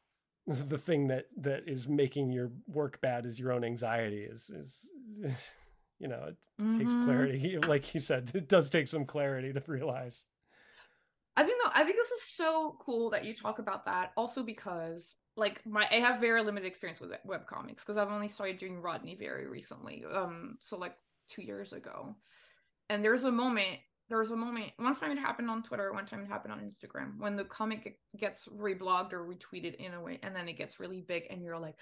the thing that that is making your work bad is your own anxiety is is you know it takes Mhm. clarity like you said it does take some clarity to realize I think though I think this is so cool that you talk about that. Also because like my I have very limited experience with web comics because I've only started doing Rodney very recently. Um, so like two years ago, and there's a moment. There's a moment. One time it happened on Twitter. One time it happened on Instagram. When the comic gets reblogged or retweeted in a way, and then it gets really big, and you're like,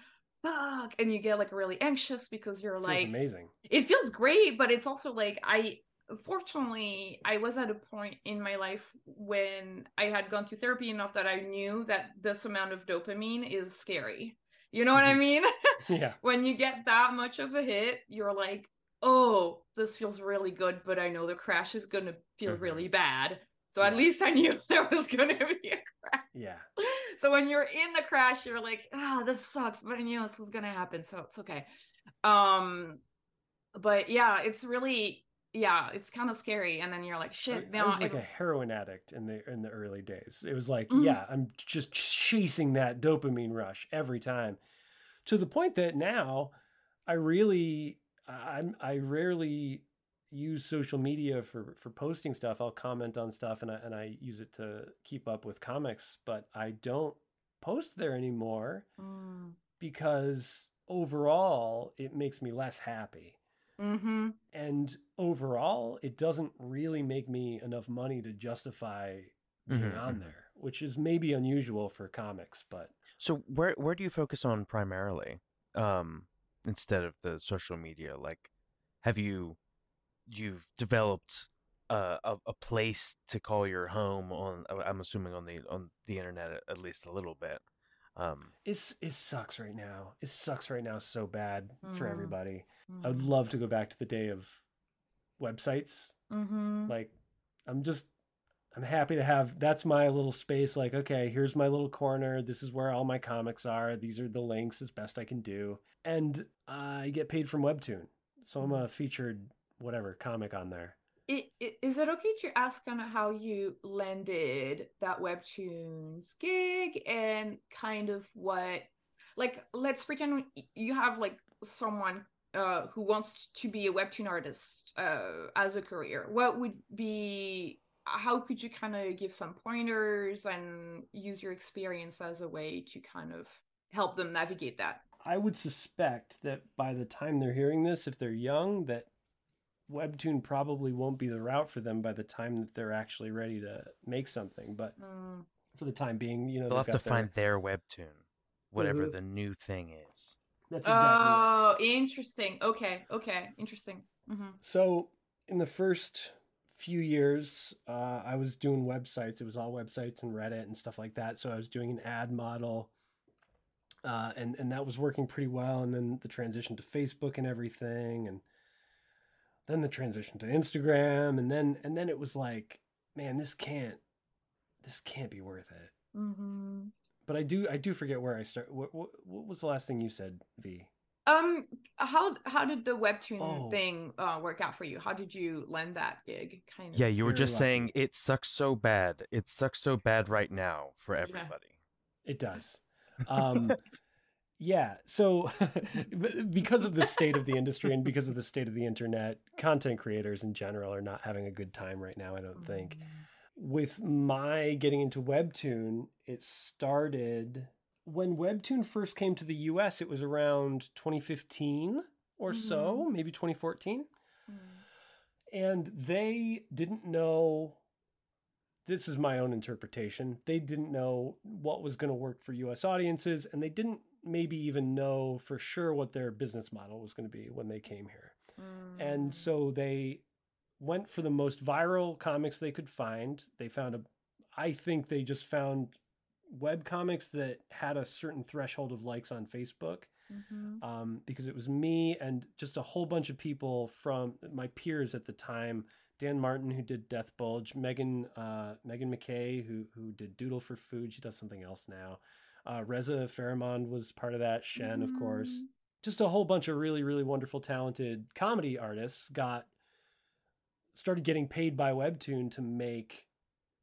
"Fuck!" and you get like really anxious because you're like, amazing it feels great but it's also like i fortunately i was at a point in my life when i had gone to therapy enough that i knew that this amount of dopamine is scary you know what i Mhm. mean yeah when you get that much of a hit you're like oh this feels really good but i know the crash is gonna feel Mhm. really bad so at least i knew there was gonna be a crash yeah so when you're in the crash you're like ah this sucks but i knew this was gonna happen so it's okay um but yeah it's really yeah, it's kind of scary. And then you're like, I, shit. I Now was like a heroin addict in the in the early days. It was like, Mhm. yeah, I'm just chasing that dopamine rush every time, to the point that now I really I'm I rarely use social media for for posting stuff. I'll comment on stuff and I and I use it to keep up with comics, but I don't post there anymore Mm. because overall it makes me less happy. Mm-hmm. And overall, it doesn't really make me enough money to justify being Mhm, on mhm. there, which is maybe unusual for comics, but So where where do you focus on primarily, um, instead of the social media? Like, have you you've developed a, a a place to call your home on? uh, I'm assuming on the on the internet at- at least a little bit. Um, it's it sucks right now. It sucks right now so bad for Mm. everybody. I would love to go back to the day of websites. Mm-hmm. Like I'm just I'm happy to have that's my little space like okay, here's my little corner. This is where all my comics are. These are the links as best I can do. And I get paid from Webtoon. So I'm a featured whatever comic on there. I- i- Is it okay to ask kind of how you landed that Webtoons gig and kind of what, like, let's pretend you have like someone uh, who wants to be a Webtoon artist uh, as a career. What would be, how could you kind of give some pointers and use your experience as a way to kind of help them navigate that? I would suspect that by the time they're hearing this, if they're young, that Webtoon probably won't be the route for them by the time that they're actually ready to make something. But Mm. for the time being, you know, they'll they've to their- find their webtoon, whatever Mhm. the new thing is. That's exactly right. Oh, interesting. Okay, okay, interesting. hmm So in the first few years, uh, I was doing websites. It was all websites and Reddit and stuff like that. So I was doing an ad model, uh, and and that was working pretty well. And then the transition to Facebook and everything, and then the transition to Instagram, and then and then it was like, man, this can't, this can't be worth it. hmm But I do I do forget where I start. What what, what was the last thing you said, V? Um, how how did the webtoon Oh. thing uh, work out for you? How did you land that gig? Kind of. Yeah, you were just lucky. saying it sucks so bad. It sucks so bad right now for everybody. It does. Um, yeah. So, because of the state of the industry and because of the state of the internet, content creators in general are not having a good time right now, I don't think. With my getting into Webtoon, it started when Webtoon first came to the US, it was around 2015 or so, maybe 2014 Mm. and they didn't know this is my own interpretation they didn't know what was going to work for us audiences and they didn't maybe even know for sure what their business model was going to be when they came here and Mm. so they went for the most viral comics they could find they found a i think they just found web comics that had a certain threshold of likes on facebook Mhm. um, because it was me and just a whole bunch of people from my peers at the time. Dan Martin, who did Death Bulge, Megan uh, Megan McKay, who who did Doodle for Food. She does something else now. Uh, Reza Farazmand was part of that. Shen, of course. Mm. Just a whole bunch of really really wonderful, talented comedy artists got started getting paid by Webtoon to make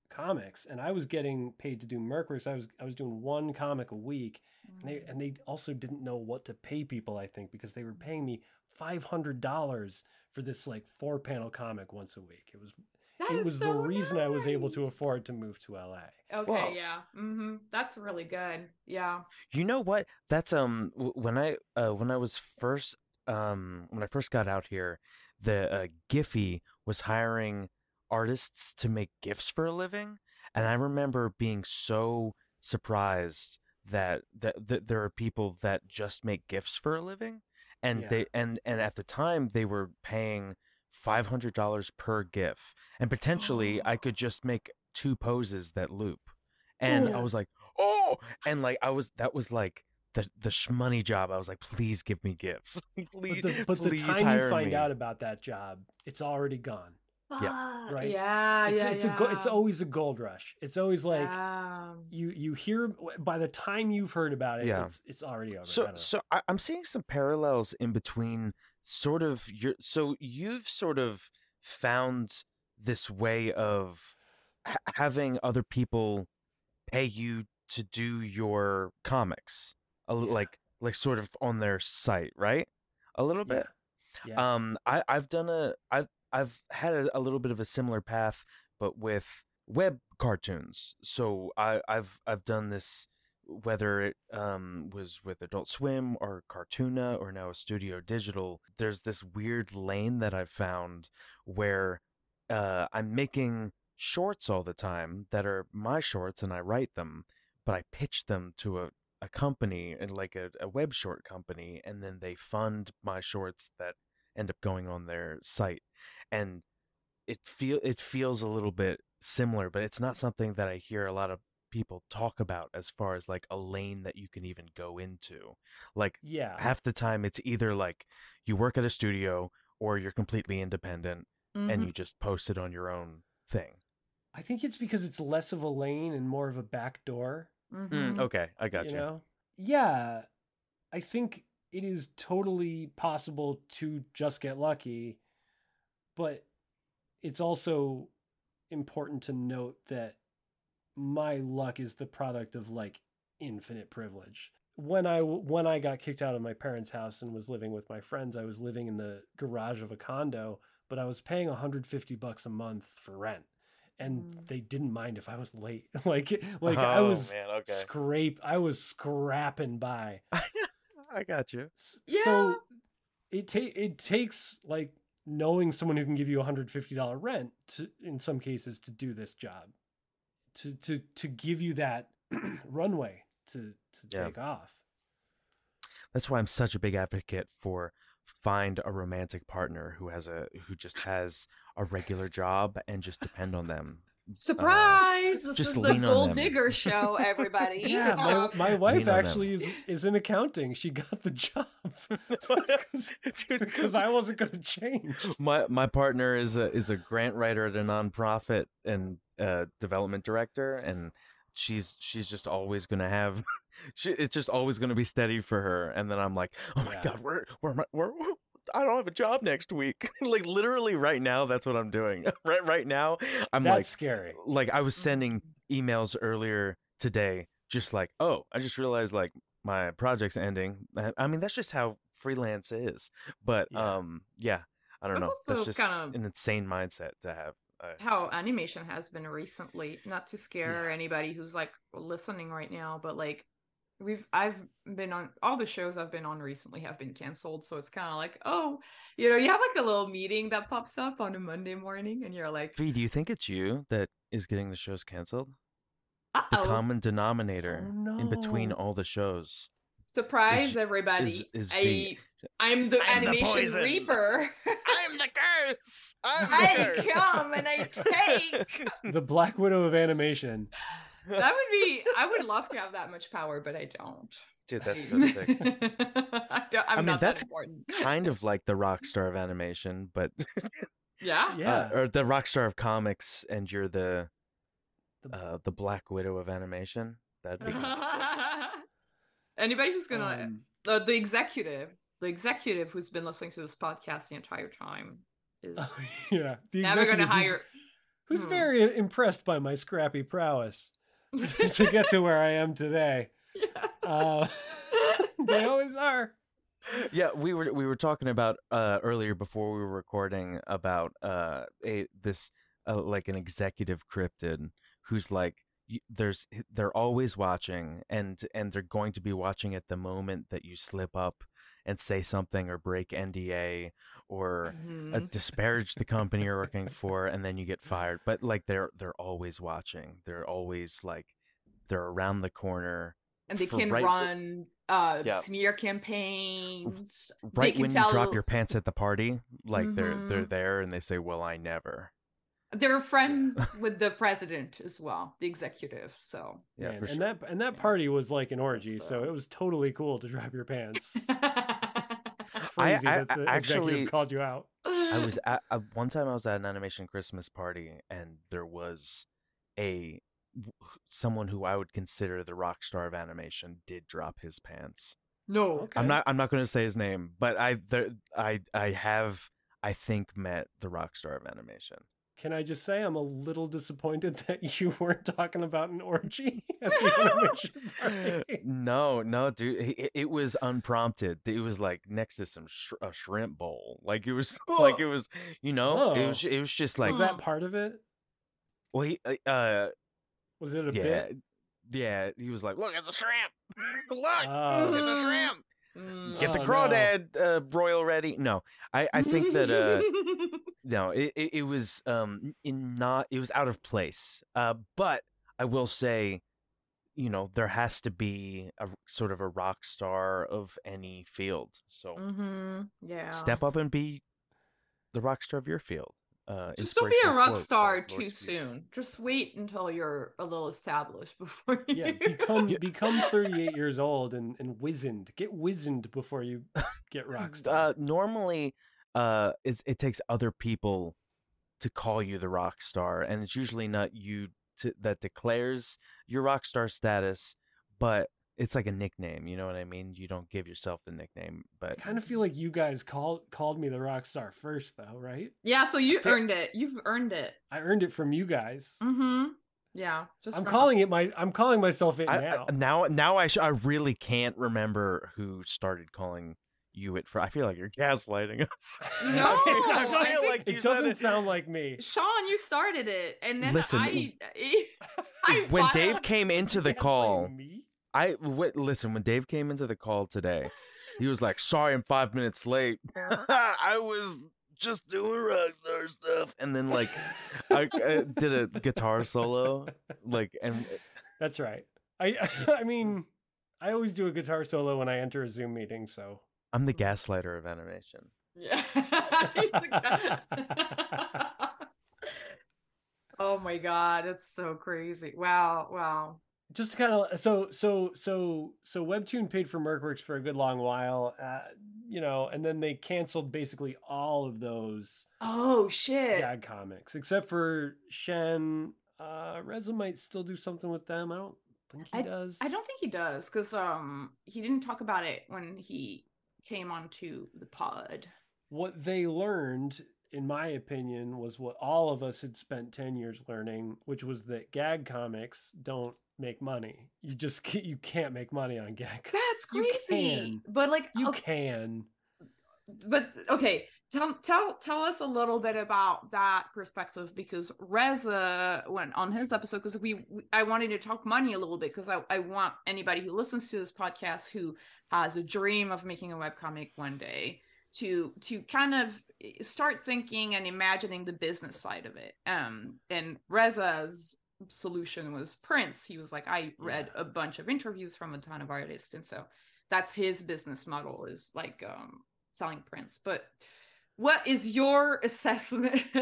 comics, and I was getting paid to do Mercury. So I was I was doing one comic a week and they and they also didn't know what to pay people i think because they were paying me $500 for this like four panel comic once a week it was That it is was the so reason i was able to afford to move to la Okay, Well- yeah. hmm That's really good. Yeah. You know what? That's um when I uh when I was first um when I first got out here, the uh, Giphy was hiring artists to make gifts for a living, and I remember being so surprised that that, that there are people that just make gifts for a living, and Yeah. they and and at the time they were paying five hundred dollars per gif, and potentially oh. I could just make two poses that loop, and I was like, oh, and like I was that was like the the shmoney job. I was like, please give me gifts, please, but the, but the time you find me. out about that job it's already gone Yeah. Right. Yeah. it's, yeah. it's a it's always a gold rush it's always like Yeah. you you hear by the time you've heard about it Yeah. it's it's already over So don't so I, I'm seeing some parallels in between sort of your so you've sort of found this way of ha- having other people pay you to do your comics, a, Yeah. like like sort of on their site, right? A little bit. Yeah. Um, I I've done a I've I've had a, a little bit of a similar path, but with web cartoons. So I I've I've done this whether it um was with Adult Swim or Cartuna or now Studio Digital. There's this weird lane that I've found where uh I'm making shorts all the time that are my shorts and I write them, but I pitch them to a a company and like a, a web short company and then they fund my shorts that end up going on their site and it feel it feels a little bit similar but it's not something that i hear a lot of people talk about as far as like a lane that you can even go into like yeah. half the time it's either like you work at a studio or you're completely independent and Mhm. you just post it on your own thing I think it's because it's less of a lane and more of a back door. Mhm. okay i got you you, know yeah i think it is totally possible to just get lucky but it's also important to note that my luck is the product of like infinite privilege. When I when i got kicked out of my parents house and was living with my friends i was living in the garage of a condo but i was paying 150 bucks a month for rent and Mm. they didn't mind if i was late. Like like i Oh, was man, okay. scrape i was scrapping by. I got you. S- Yeah. so it ta- it takes like knowing someone who can give you $150 rent to, in some cases to do this job to to to give you that runway to to Yeah. take off that's why I'm such a big advocate for find a romantic partner who has a who just has a regular job and just depend on them. Surprise! this just is the lean Gold. Digger show, everybody. yeah my, Um, my Lean wife on actually is, is in accounting she got the job because, Dude, because i wasn't going to change my my partner is a is a grant writer at a nonprofit and uh, development director, and she's she's just always gonna have. She, it's just always going to be steady for her, and then I'm like, oh my Yeah. god, where where am I? Where, I don't have a job next week. like literally right now, that's what I'm doing. right right now, I'm that's like scary like I was sending emails earlier today, just like, oh, I just realized like my project's ending. I- mean, that's just how freelance is. But Yeah. um, yeah, I don't That's know. That's also just kind of an insane mindset to have. How animation has been recently not to scare anybody who's like listening right now but like we've i've been on all the shows i've been on recently have been canceled so it's kind of like oh you know you have like a little meeting that pops up on a monday morning and you're like V, do you think it's you that is getting the shows canceled? The uh-oh common denominator Oh, in between all the shows surprise is- everybody is I, V. i'm the I'm the animation poison. reaper I'm the curse. I'm the i curse. come and i take the black widow of animation that would be i would love to have that much power but i don't Dude, that's so sick. I don't, I'm I mean, not that's that important. kind of like the rock star of animation, but Yeah. yeah uh, or the rock star of comics, and you're the The- uh, the Black Widow of animation. That'd be. Anybody who's gonna Um, uh, the executive, the executive who's been listening to this podcast the entire time is oh, yeah the never gonna executive who's- hire. who's Hmm. very impressed by my scrappy prowess to get to where I am today. Yeah. Uh, they always are. yeah, we were we were talking about uh, earlier before we were recording about uh, a this uh, like an executive cryptid who's like there's they're always watching and and they're going to be watching at the moment that you slip up and say something or break NDA or uh, Mhm. disparage the company you're working for and then you get fired but like they're they're always watching they're always like they're around the corner and they can right- run uh Yeah. smear campaigns. They right can when tell you drop your pants at the party like they're they're Mhm. there and they say well i never they're friends with the president as well, the executive. So yeah Man, for and that and that Yeah. party was like an orgy, That's, so uh, it was totally cool to drop your pants. It's I- crazy I- that the actually- executive called you out. i was at uh, one time i was at an animation christmas party and there was a someone who i would consider the rock star of animation did drop his pants no. Okay. i'm not i'm not going to say his name but i there i i have I think met the rock star of animation. Can I just say I'm a little disappointed that you weren't talking about an orgy at the animation party? no, no, dude, it, it was unprompted. It was like next to some sh- a shrimp bowl. Like it was like it was, you know, it Oh. was it was just like Was that part of it? well, he, uh, uh, Was it a yeah, bit? yeah. He was like, look, it's a shrimp. look, Oh. it's a shrimp. Mm. Get the Oh, no. crawdad uh, broil ready. No, I I think that uh no, it, it, it was um in not it was out of place. Uh, but I will say, you know, there has to be a sort of a rock star of any field. So hmm Yeah. step up and be the rock star of your field. Uh, Just don't be a rock quote star Lord too Speed. soon. Just wait until you're a little established before you. Yeah, become Yeah. become 38 years old and and wizened. Get wizened before you get rock star. Uh, normally, uh, it's, it takes other people to call you the rock star, and it's usually not you to, that declares your rock star status, but it's like a nickname. You know what I mean? You don't give yourself the nickname, but I but kind of feel like you guys called called me the rock star first, though, right? yeah, so you feel- earned it. You've earned it. I earned it from you guys. Mm-hmm. Yeah. Just I'm from- calling it my. I'm calling myself it I, now. I, now, now I sh- I really can't remember who started calling you it for. I feel like you're gaslighting us. No, I feel, I I feel think like you it said doesn't it. sound like me. Sean, you started it, and then Listen, I. I when Dave came into the call. me? I w- listen when Dave came into the call today. He was like, "Sorry, I'm five minutes late. I was just doing rockstar stuff." And then like, I, I did a guitar solo, like, and That's right. I I mean, I always do a guitar solo when I enter a Zoom meeting. So I'm the gaslighter of animation. Yeah. oh my god, it's so crazy. Wow, wow. just to kind of so so so so Webtoon paid for Mercworks for a good long while, uh, you know, and then they canceled basically all of those Oh shit. gag comics except for Shen. Uh, Reza might still do something with them. I don't think he does. I don't think he does because um he didn't talk about it when he came onto the pod. what they learned in my opinion was what all of us had spent 10 years learning which was that gag comics don't make money you just can't, you can't make money on gag That's crazy. But like you okay, can but okay tell tell tell us a little bit about that perspective because reza went on his episode because we, we i wanted to talk money a little bit because I, I want anybody who listens to this podcast who has a dream of making a webcomic one day to to kind of eh, start thinking and imagining the business side of it. Um and reza's solution was prints. He was like i read a bunch of interviews from a ton of artists and so that's his business model is like um selling prints but what is your assessment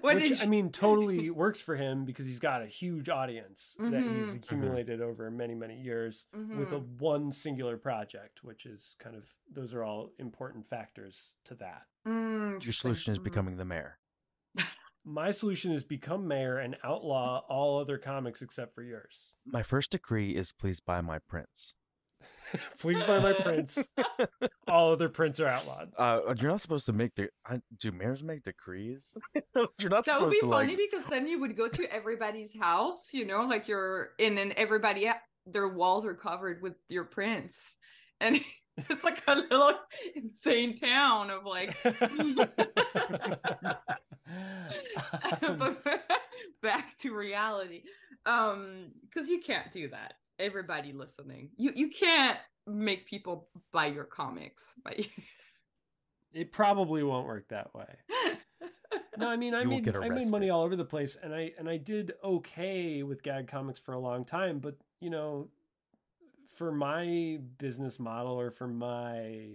what which did i mean totally works for him because he's got a huge audience that he's Mhm. accumulated over many many years with a Mhm. one singular project which is kind of those are all important factors to that Mm, Your solution is becoming the mayor. my solution is become mayor and outlaw all other comics except for yours My first decree is please buy my prints. Please buy my prints. All other prints are outlawed. Uh, you're not supposed to make de- do mayors make decrees? you're not that would be to funny like. because then you would go to everybody's house you know like you're in, and everybody their walls are covered with your prints and it's like a little insane town of like Um, but back to reality um because you can't do that everybody listening you you can't make people buy your comics by it probably won't work that way. No, I mean I You made I made money all over the place, and I and I did okay with gag comics for a long time. But you know, for my business model or for my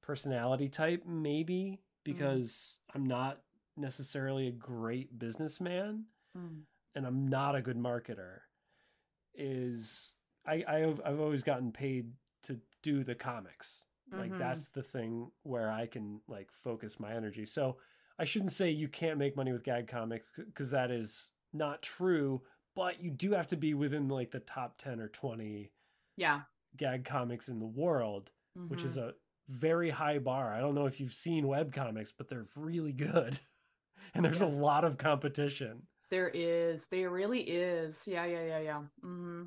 personality type, maybe because I'm not necessarily a great businessman Mm. and I'm not a good marketer, is I I've I've always gotten paid to do the comics. Like Mhm. that's the thing where I can like focus my energy. So I shouldn't say you can't make money with gag comics because that is not true, but you do have to be within like the top 10 or 20 yeah gag comics in the world, which is Mhm. a very high bar. I don't know if you've seen web comics, but they're really good. and there's a lot of competition. There is. There really is. Yeah, yeah, yeah, yeah. hmm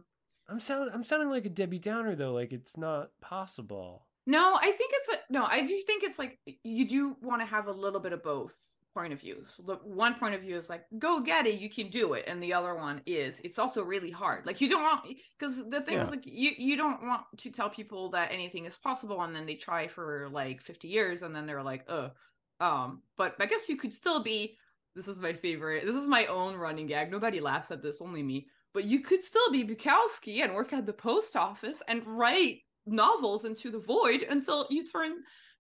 I'm sound I'm sounding like a Debbie Downer though, like it's not possible. No, I think it's a no. I do think it's like you do want to have a little bit of both point of views. The one point of view is like, go get it, you can do it, and the other one is it's also really hard. Like you don't want because the thing Yeah. is like you you don't want to tell people that anything is possible, and then they try for like fifty years, and then they're like, oh, um. But I guess you could still be. This is my favorite. This is my own running gag. Nobody laughs at this, only me. But you could still be Bukowski and work at the post office and write novels into the void until you turn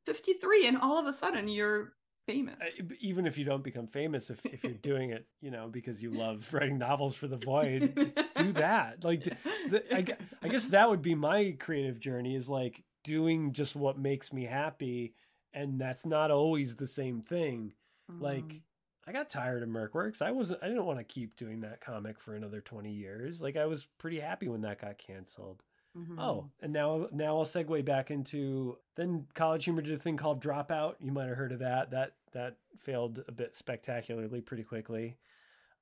53 and all of a sudden you're famous. Uh, Even if you don't become famous, if if you're doing it, you know, because you love writing novels for the void, do that. Like the, I, I guess that would be my creative journey is like doing just what makes me happy and that's not always the same thing like Mm. I got tired of mercworks i wasn't i didn't want to keep doing that comic for another 20 years. Like i was pretty happy when that got canceled. Mhm. oh and now now i'll segue back into then college humor did a thing called dropout. You might have heard of that. That that failed a bit spectacularly pretty quickly.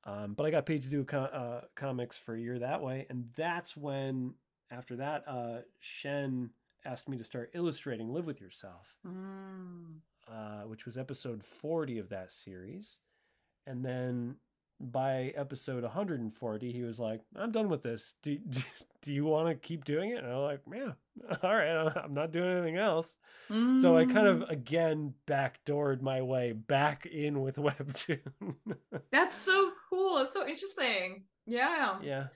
Um, but i got paid to do co- uh, comics for a year that way. And that's when after that uh, shen asked me to start illustrating live with yourself Mm. uh, which was episode 40 of that series. And then by episode 140, he was like, I'm done with this. Do, do, do you want to keep doing it? And I'm like, yeah, all right. I'm not doing anything else. So I kind of, Mm. again, backdoored my way back in with Webtoon. That's so cool. It's so interesting. Yeah. yeah.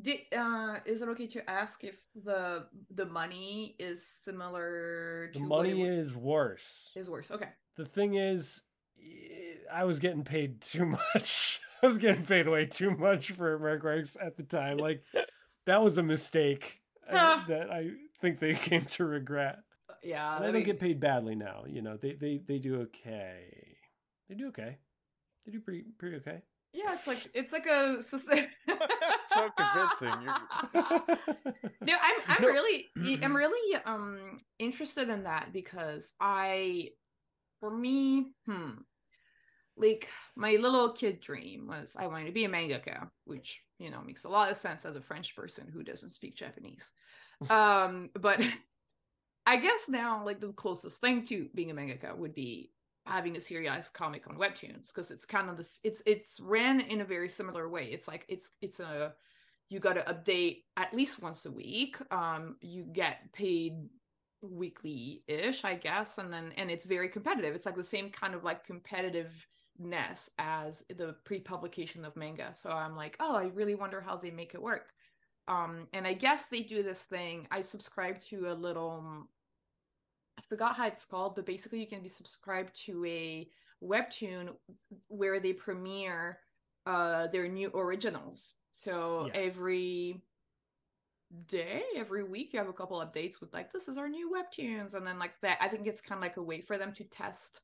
Did, uh, is it okay to ask if the the money is similar to The money is worse. is worse? Okay. The thing is, I was getting paid too much. I was getting paid way too much for Mercworks at the time. Like, that was a mistake uh, that I think they came to regret. Yeah. And I don't make- get paid badly now. You know, they they they do okay. They do okay. They do pretty pretty okay. Yeah, it's like it's like a So convincing. You're- No, I'm I'm No. really I'm really um interested in that because I for me, hmm, like my little kid dream was I wanted to be a mangaka, which you know makes a lot of sense as a French person who doesn't speak Japanese. Um, but I guess now like the closest thing to being a mangaka would be having a serialized comic on webtoons because it's kind of this it's it's ran in a very similar way. It's like it's it's a you got to update at least once a week. Um you get paid weekly ish i guess and then and it's very competitive. It's like the same kind of like competitiveness as the pre-publication of manga so i'm like oh i really wonder how they make it work um and i guess they do this thing i subscribe to a little I forgot how it's called, but basically you can be subscribed to a webtoon where they premiere uh their new originals. So Yes. every day, every week you have a couple updates with like this is our new webtoons and then like that I think it's kind of like a way for them to test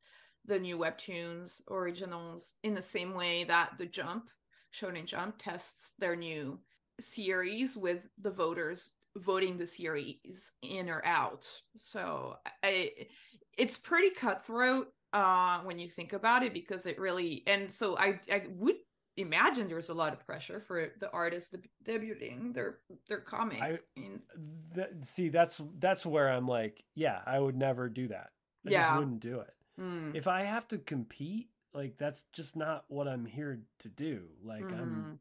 the new webtoons originals in the same way that the Jump Shonen Jump tests their new series with the voters voting the series in or out. So I it's pretty cutthroat uh when you think about it because it really and so I I would imagine there's a lot of pressure for the artists deb- debuting their their comic I- That, see, that's that's where I'm like, yeah, I would never do that. I Yeah. just wouldn't do it. Mm, If I have to compete, like that's just not what I'm here to do. Like Mm-hmm. I'm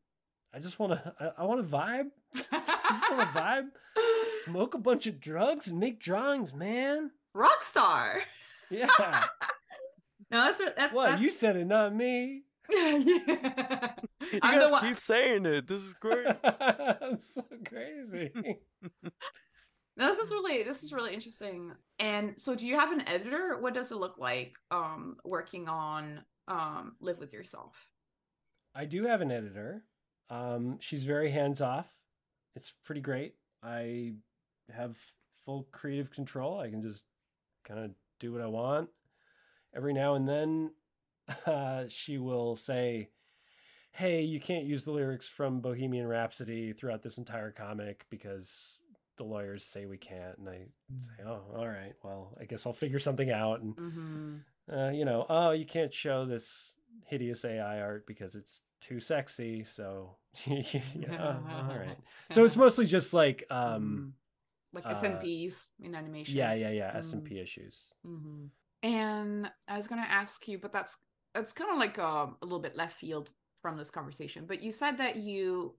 I just want to I, I want to vibe. I just want to vibe, smoke a bunch of drugs and make drawings, man. Rockstar. Yeah. No, that's what that's what, that's- you said it, not me. yeah. You I'm the guys one- keep saying it. This is great. That's so crazy. This is really this is really interesting. And so do you have an editor? What does it look like um working on um Live with Yourself? I do have an editor. Um, she's very hands off. It's pretty great. I have full creative control. I can just kind of do what I want. Every now and then, uh, she will say, "Hey, you can't use the lyrics from Bohemian Rhapsody throughout this entire comic because the lawyers say we can't, and I say, oh, all right, well, I guess I'll figure something out. And Mm-hmm. uh, you know, oh, you can't show this hideous AI art because it's too sexy. So, know, oh, all right. So it's mostly just like, um, like uh, S&Ps in animation. yeah, yeah, yeah, Mm. P issues. hmm And I was gonna ask you, but that's that's kind of like a, a little bit left field from this conversation. But you said that you,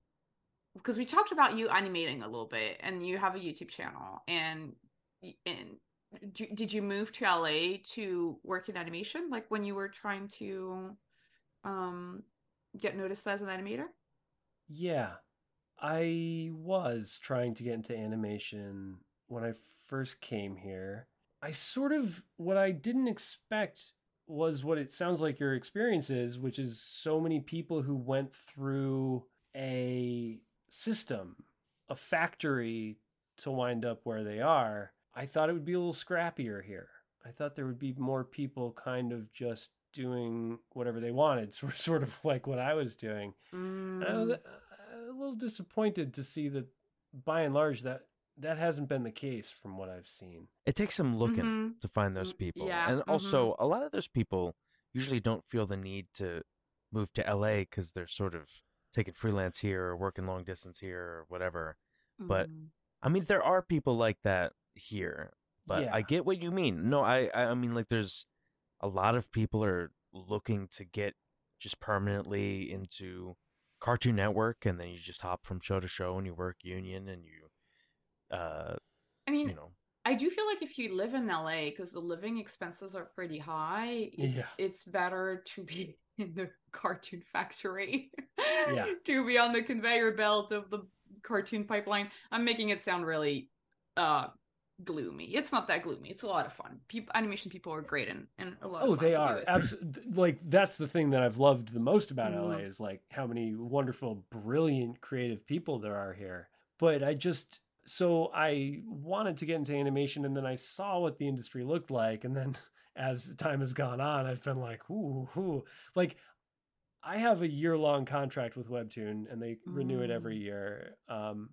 because we talked about you animating a little bit, and you have a YouTube channel, and and did you move to LA to work in animation, like when you were trying to, um, get noticed as an animator? Yeah, I was trying to get into animation when I first came here. I sort of, what I didn't expect was what it sounds like your experience is, which is so many people who went through a system, a factory to wind up where they are. I thought it would be a little scrappier here. I thought there would be more people kind of just doing whatever they wanted, sort sort of like what I was doing. And I was Mm, uh, a little disappointed to see that by and large that that hasn't been the case from what I've seen. It takes some looking mhm. to find those Mm, people. yeah, And mhm. also, a lot of those people usually don't feel the need to move to LA because they're sort of taking freelance here or working long distance here or whatever. but- Mhm. I mean, there are people like that here, but yeah. I get what you mean. No, I, I I mean, like, there's a lot of people are looking to get just permanently into Cartoon Network, and then you just hop from show to show, and you work union, and you, uh, I mean, you know, I do feel like if you live in LA, because the living expenses are pretty high, it's Yeah. it's better to be in the cartoon factory. Yeah. to be on the conveyor belt of the cartoon pipeline. I'm making it sound really uh gloomy. It's not that gloomy. It's a lot of fun. People animation people are great and, and a lot of Oh, they are absolutely like that's the thing that I've loved the most about LA Mhm. is like how many wonderful, brilliant, creative people there are here. But I just so I wanted to get into animation, and then I saw what the industry looked like, and then as time has gone on, I've been like, ooh, ooh. like I have a year long contract with Webtoon, and they renew it every year. Um,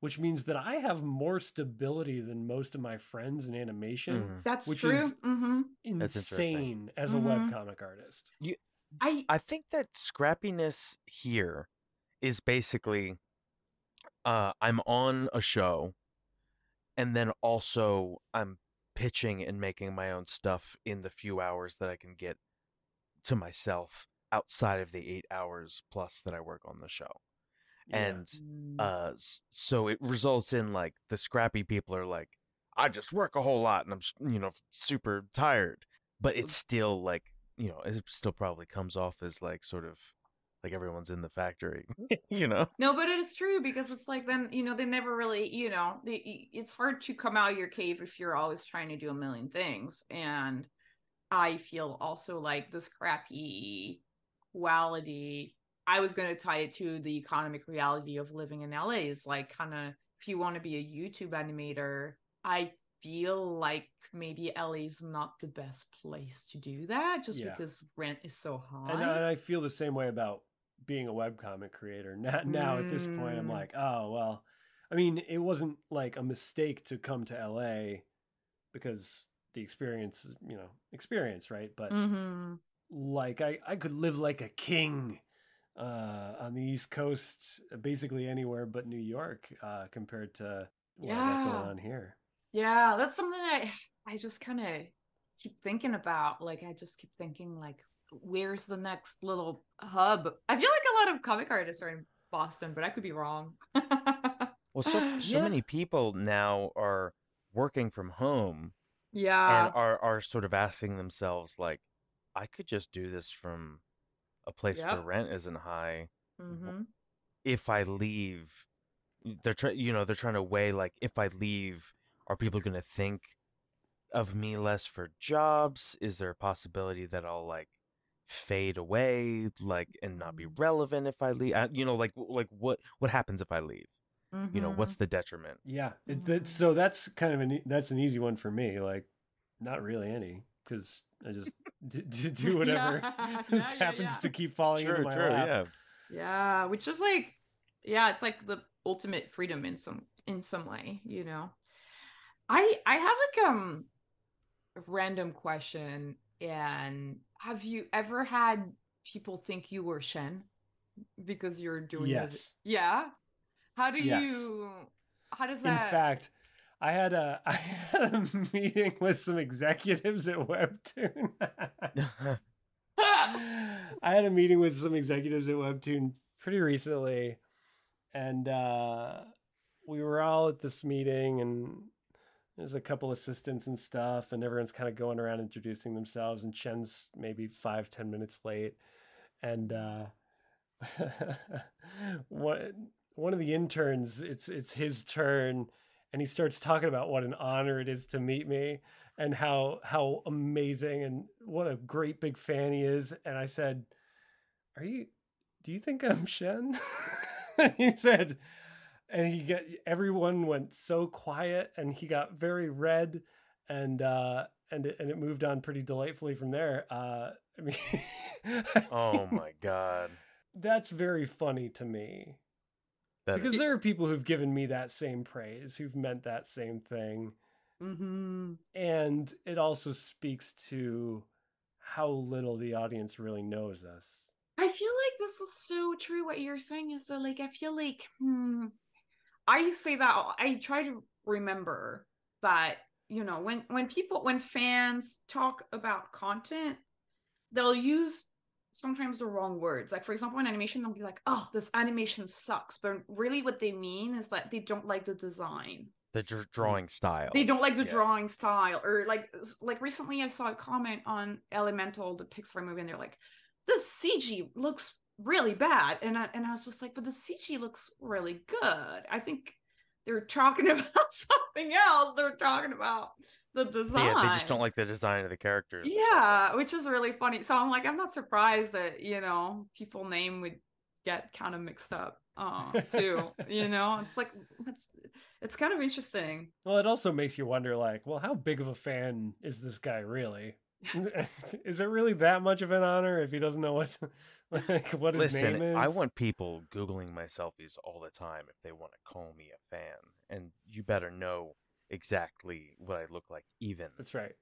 which means that I have more stability than most of my friends in animation. mhm. That's which true. is- hmm That's interesting. insane as a Mhm. webcomic artist. I I think that scrappiness here is basically uh I'm on a show and then also I'm pitching and making my own stuff in the few hours that I can get to myself outside of the 8 hours plus that I work on the show. And Mm. uh so it results in like the scrappy people are like I just work a whole lot and I'm you know super tired but it's still like you know it still probably comes off as like sort of like everyone's in the factory you know No, but it is true because it's like then you know they never really you know they, it's hard to come out of your cave if you're always trying to do a million things and I feel also like this crappy quality. I was going to tie it to the economic reality of living in LA is like kind of if you want to be a YouTube animator, I feel like maybe LA is not the best place to do that just Yeah. because rent is so high. And, I- and I feel the same way about being a webcomic creator. Now, now at this point, I'm Mm. like, oh, well, I mean, it wasn't like a mistake to come to LA because the experience, you know, experience, right? But hmm like, I, I could live like a king uh, on the East Coast, basically anywhere but New York uh, compared to what Yeah. going on here. Yeah, that's something that I, I just kind of keep thinking about. Like, I just keep thinking, like, where's the next little hub? I feel like a lot of comic artists are in Boston, but I could be wrong. well so so Yeah. many people now are working from home yeah. and are are sort of asking themselves like I could just do this from a place where rent isn't high hmm if I leave, they're trying, you know, they're trying to weigh like if I leave, are people going to think of me less for jobs? Is there a possibility that I'll like fade away, like, and not be Mhm. relevant if I leave? Uh, You know, like, like what what happens if I leave? You know, what's the detriment? Yeah, it, that, so that's kind of an that's an easy one for me. Like, not really any because I just d- d- do whatever Yeah, just yeah, happens yeah. to keep falling into my true, lap. yeah. Yeah, which is like, yeah, it's like the ultimate freedom in some in some way, you know. I I have like um random question and have you ever had people think you were Shen because you're doing it? Yes. Yeah. How do Yes. you how does that In fact, I had a I had a meeting with some executives at Webtoon. I had a meeting with some executives at Webtoon pretty recently, and uh, we were all at this meeting, and there's a couple assistants and stuff, and everyone's kind of going around introducing themselves, and Shen's maybe five ten minutes late, and uh, one one of the interns, it's it's his turn, and he starts talking about what an honor it is to meet me and how how amazing and what a great big fan he is. And I said, "Are you? Do you think I'm Shen?" he said, and he got everyone went so quiet, and he got very red, and uh, and it, and it moved on pretty delightfully from there. Uh, I mean, oh my god. that's very funny to me That because is- there are people who've given me that same praise, who've meant that same thing mm-hmm. and it also speaks to how little the audience really knows us. I feel like this is so true. What you're saying is that, like, I feel like, hmm, I say that I try to remember that, you know, when when people when fans talk about content, they'll use sometimes the wrong words. Like, for example, in animation, they'll be like, "Oh, this animation sucks," but really, what they mean is that they don't like the design the dr- drawing style. they don't like the Yeah. drawing style or like like recently i saw a comment on elemental the pixar movie and they're like the cg looks really bad and I, and I was just like but the cg looks really good. I think they're talking about something else. They're talking about the design Yeah, they just don't like the design of the characters. yeah which is really funny. So i'm like i'm not surprised that you know people name would get kind of mixed up uh too you know? It's like it's it's kind of interesting. Well, it also makes you wonder, like, well, how big of a fan is this guy really? is it really that much of an honor if he doesn't know what, like, what his name Listen, is? I want people googling my selfies all the time if they want to call me a fan, and you better know exactly what I look like. Even That's right.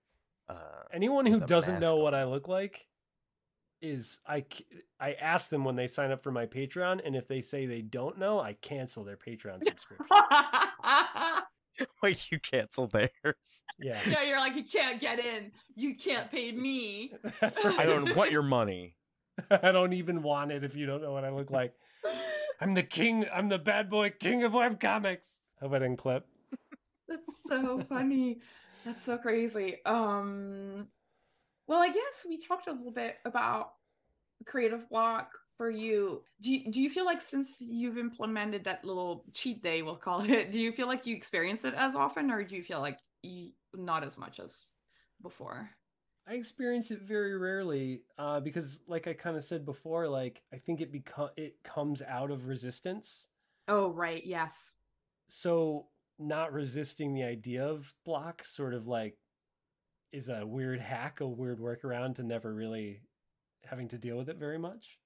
uh, Anyone who doesn't know mask what. I look like is I I ask them when they sign up for my Patreon, and if they say they don't know, I cancel their Patreon subscription. wait, you cancel theirs. yeah, yeah you're like you can't get in you can't pay me that's right. I don't want your money. I don't even want it if you don't know what I look like. I'm the king. I'm the bad boy king of webcomics. Hope I didn't clip. That's so funny. That's so crazy. Um well, I guess we talked a little bit about creative block for you. Do you, do you feel like since you've implemented that little cheat day, we'll call it, do you feel like you experience it as often or do you feel like you, not as much as before? I experience it very rarely uh, because, like I kind of said before, like I think it become it comes out of resistance. Oh, right. Yes. So not resisting the idea of block sort of like is a weird hack, a weird workaround to never really having to deal with it very much.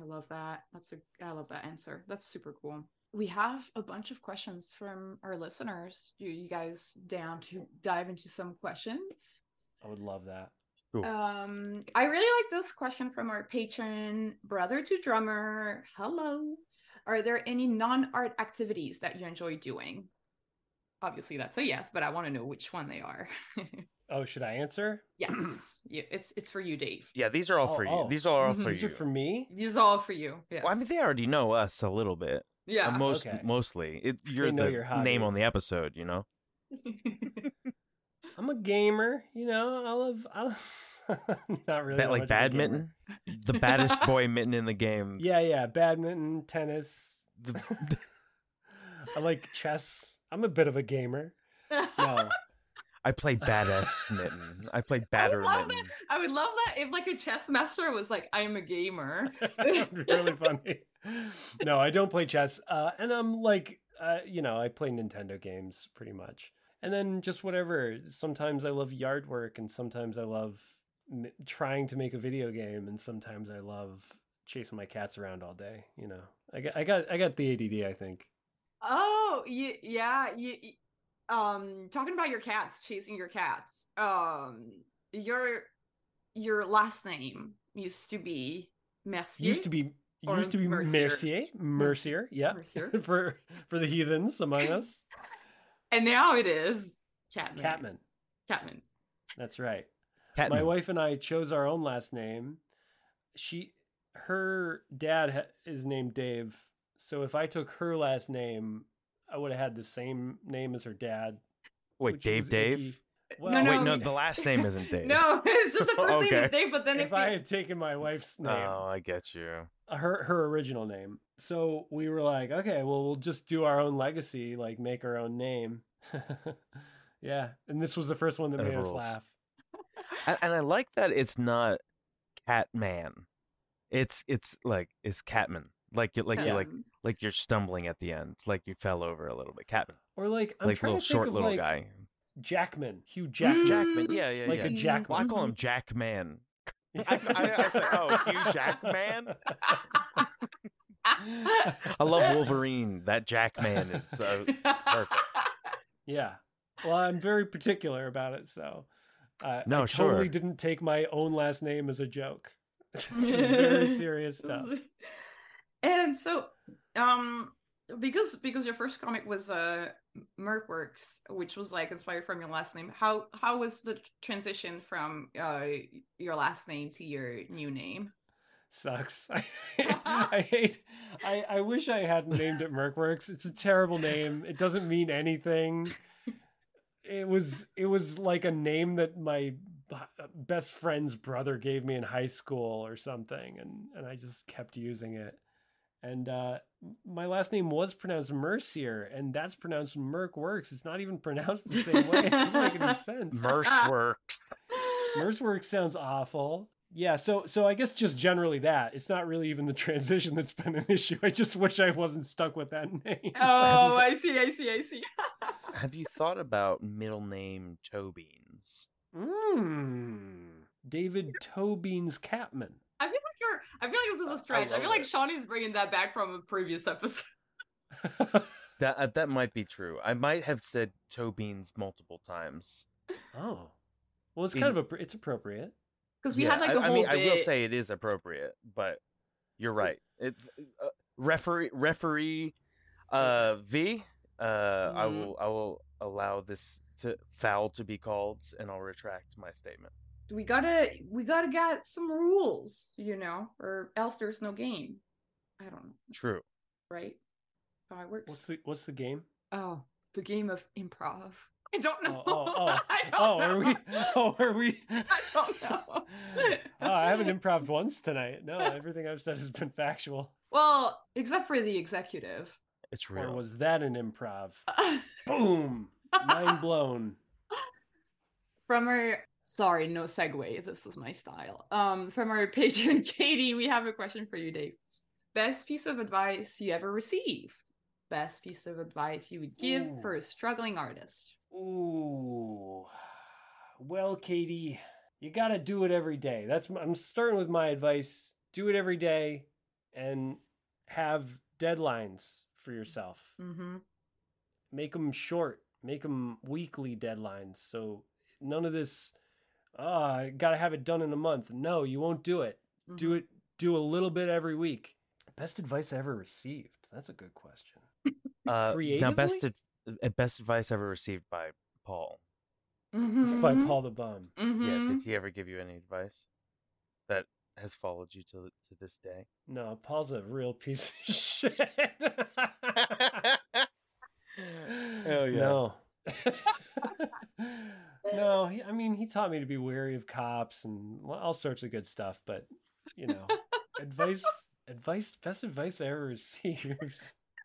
I love that. That's a I love that answer. That's super cool. We have a bunch of questions from our listeners. You you guys down to dive into some questions? I would love that. Cool. Um, I really like this question from our patron, brother to drummer. Hello. Are there any non-art activities that you enjoy doing? Obviously, that's a yes, but I want to know which one they are. Oh, should I answer? yes, you, it's it's for you, Dave. Yeah, these are all Oh, for you. oh. These are all Mhm. for you. These are for me. These is all for you. Yes. Well, I mean, they already know us a little bit. yeah. Uh, most Okay. mostly, it, you're the your name on the episode. You know. I'm a gamer. You know, I love. I love not really that like much of a gamer. badminton, the baddest boy mitten in the game. Yeah, yeah, badminton, tennis. The- I like chess. I'm a bit of a gamer. No, I play badass mitten. I play I batter love mitten. that. I would love that if like a chess master was like, "I'm a gamer." Really funny. No, I don't play chess. Uh, and I'm like, uh, you know, I play Nintendo games pretty much. And then just whatever. Sometimes I love yard work, and sometimes I love m- trying to make a video game, and sometimes I love chasing my cats around all day. You know, I got, I got, I got the ADD. I think. Oh, you, yeah, you, um, talking about your cats, chasing your cats. Um, Your your last name used to be Mercier. Used to be used to be Mercier. Mercier, Mercier, yeah, Mercier. for for the heathens among us. And now it is Catman. Catman, Catman. that's right. Catman. My wife and I chose our own last name. She, her dad ha- is named Dave, so if I took her last name, I would have had the same name as her dad. Wait, Dave Dave? icky. No, oh, Well, no, Wait, no, the last name isn't Dave. No, it's just the first name Okay. is Dave, but then if if, I we- had taken my wife's oh, name, Oh, I get you. Uh, her her original name. So we were like, okay, well, we'll just do our own legacy, like make our own name. yeah, and this was the first one that That made us laugh. And, and I like that it's not Catman. It's it's like it's Catman. Like you like Yeah. you like like you're stumbling at the end, like you fell over a little bit. Catman, Or like I'm like trying little to short of little like guy. Jackman, Hugh Jackman. Jackman, yeah, yeah, like yeah. a Jackman. Well, I call him Jackman. I- I- I say, oh, Hugh Jackman? I love Wolverine. That Jackman is uh, perfect. Yeah. Well, I'm very particular about it, so uh, No, I totally sure. didn't take my own last name as a joke. this is very serious stuff. and so um because because your first comic was uh Mercworks, which was like inspired from your last name. How how was the transition from uh your last name to your new name? Sucks. I, I hate. I, I wish I hadn't named it Mercworks. It's a terrible name. It doesn't mean anything. It was it was like a name that my best friend's brother gave me in high school or something, and and I just kept using it. And uh, my last name was pronounced Mercier, and that's pronounced Mercworks. It's not even pronounced the same way. It doesn't make any sense. Merce works. Merceworks sounds awful. Yeah, so so I guess just generally that. It's not really even the transition that's been an issue. I just wish I wasn't stuck with that name. Oh, I see, I see, I see. Have you thought about middle name toe beans? Mm. David Tobeans Catman. I feel like you're. I feel like this is a stretch. I, love feel like it. Shawnee's bringing that back from a previous episode. That uh, that might be true. I might have said toe beans multiple times. oh. Well, it's kind of a it's appropriate. Because we Yeah, had like I, a I whole I mean, bit. I will say it is appropriate, but you're right. It uh, referee referee uh V. Uh, I Mhm. will I will allow this to foul to be called, and I'll retract my statement. We gotta we gotta get some rules, you know, or else there's no game. I don't know. It's- True. right? How it works. What's the what's the game? Oh, the game of improv. I don't oh, know. Oh, oh, oh. I don't oh, know. are we? Oh, are we? I don't know. oh, I haven't improv once tonight. No, everything I've said has been factual. Well, except for the executive. It's Or real. was that an improv? Boom! Mind blown. from our sorry, no segue. This is my style. Um, from our patron Katie, we have a question for you, Dave. Best piece of advice you ever received? Best piece of advice you would give Ooh. for a struggling artist? Ooh. Well, Katie, you got to do it every day. That's I'm starting with my advice. Do it every day and have deadlines for yourself. Mm-hmm. Make them short. Make them weekly deadlines. So none of this oh, I got to have it done in a month. No, you won't do it. Mm-hmm. Do it do a little bit every week. Best advice I ever received. That's a good question. Uh, now, best ad- uh, best advice ever received by Paul. Mm-hmm. By Paul the Bum. Yeah, did he ever give you any advice that has followed you to to this day? No, Paul's a real piece of shit. Hell yeah. No. no, he, I mean, he taught me to be wary of cops and all sorts of good stuff, but, you know, advice, advice, best advice I ever received.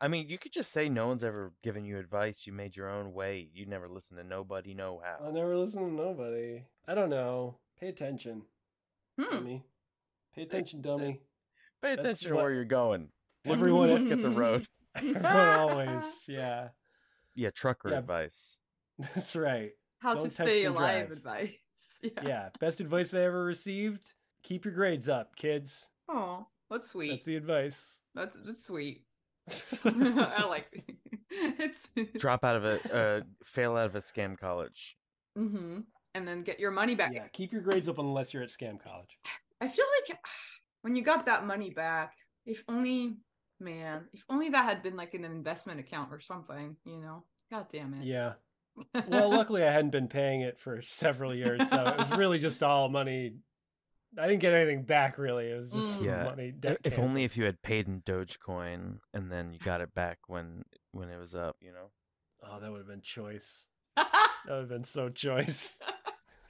I mean, you could just say no one's ever given you advice. You made your own way. You never listen to nobody, no how. I'll never listen to nobody. I don't know. Pay attention, Hmm. dummy. Pay attention, dummy. Pay attention to what- where you're going. Look, Everyone- look at the road. Everyone always, yeah. Yeah, trucker Yeah. advice. That's right. How Don't to stay alive drive. advice. Yeah. Yeah, best advice I ever received. Keep your grades up, kids. Oh, that's sweet. That's the advice. That's, that's sweet. I like. it's Drop out of a uh, fail out of a scam college. Mm-hmm. and then get your money back. Yeah, keep your grades up unless you're at scam college. I feel like when you got that money back, if only, man, if only that had been like an investment account or something, you know? God damn it. Yeah. Well, luckily I hadn't been paying it for several years, so it was really just all money. I didn't get anything back really. It was just Mm. Yeah. money. If- debt if only if you had paid in Dogecoin and then you got it back when when it was up, you know. Oh, that would have been choice. That would have been so choice.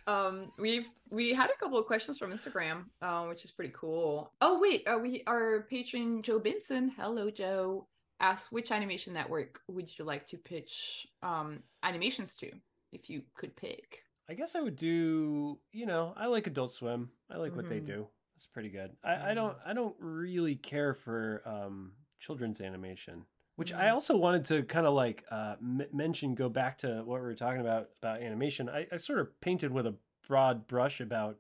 um, we've we had a couple of questions from Instagram, uh, which is pretty cool. Oh wait, uh, we our patron Joe Benson, hello Joe, asked which animation network would you like to pitch um animations to if you could pick. I guess I would do. You know, I like Adult Swim. I like what they Mhm. do. It's pretty good. I, I don't. I don't really care for um, children's animation, which I Mhm. also wanted to kind of like uh, m- mention. Go back to what we were talking about about animation. I, I sort of painted with a broad brush about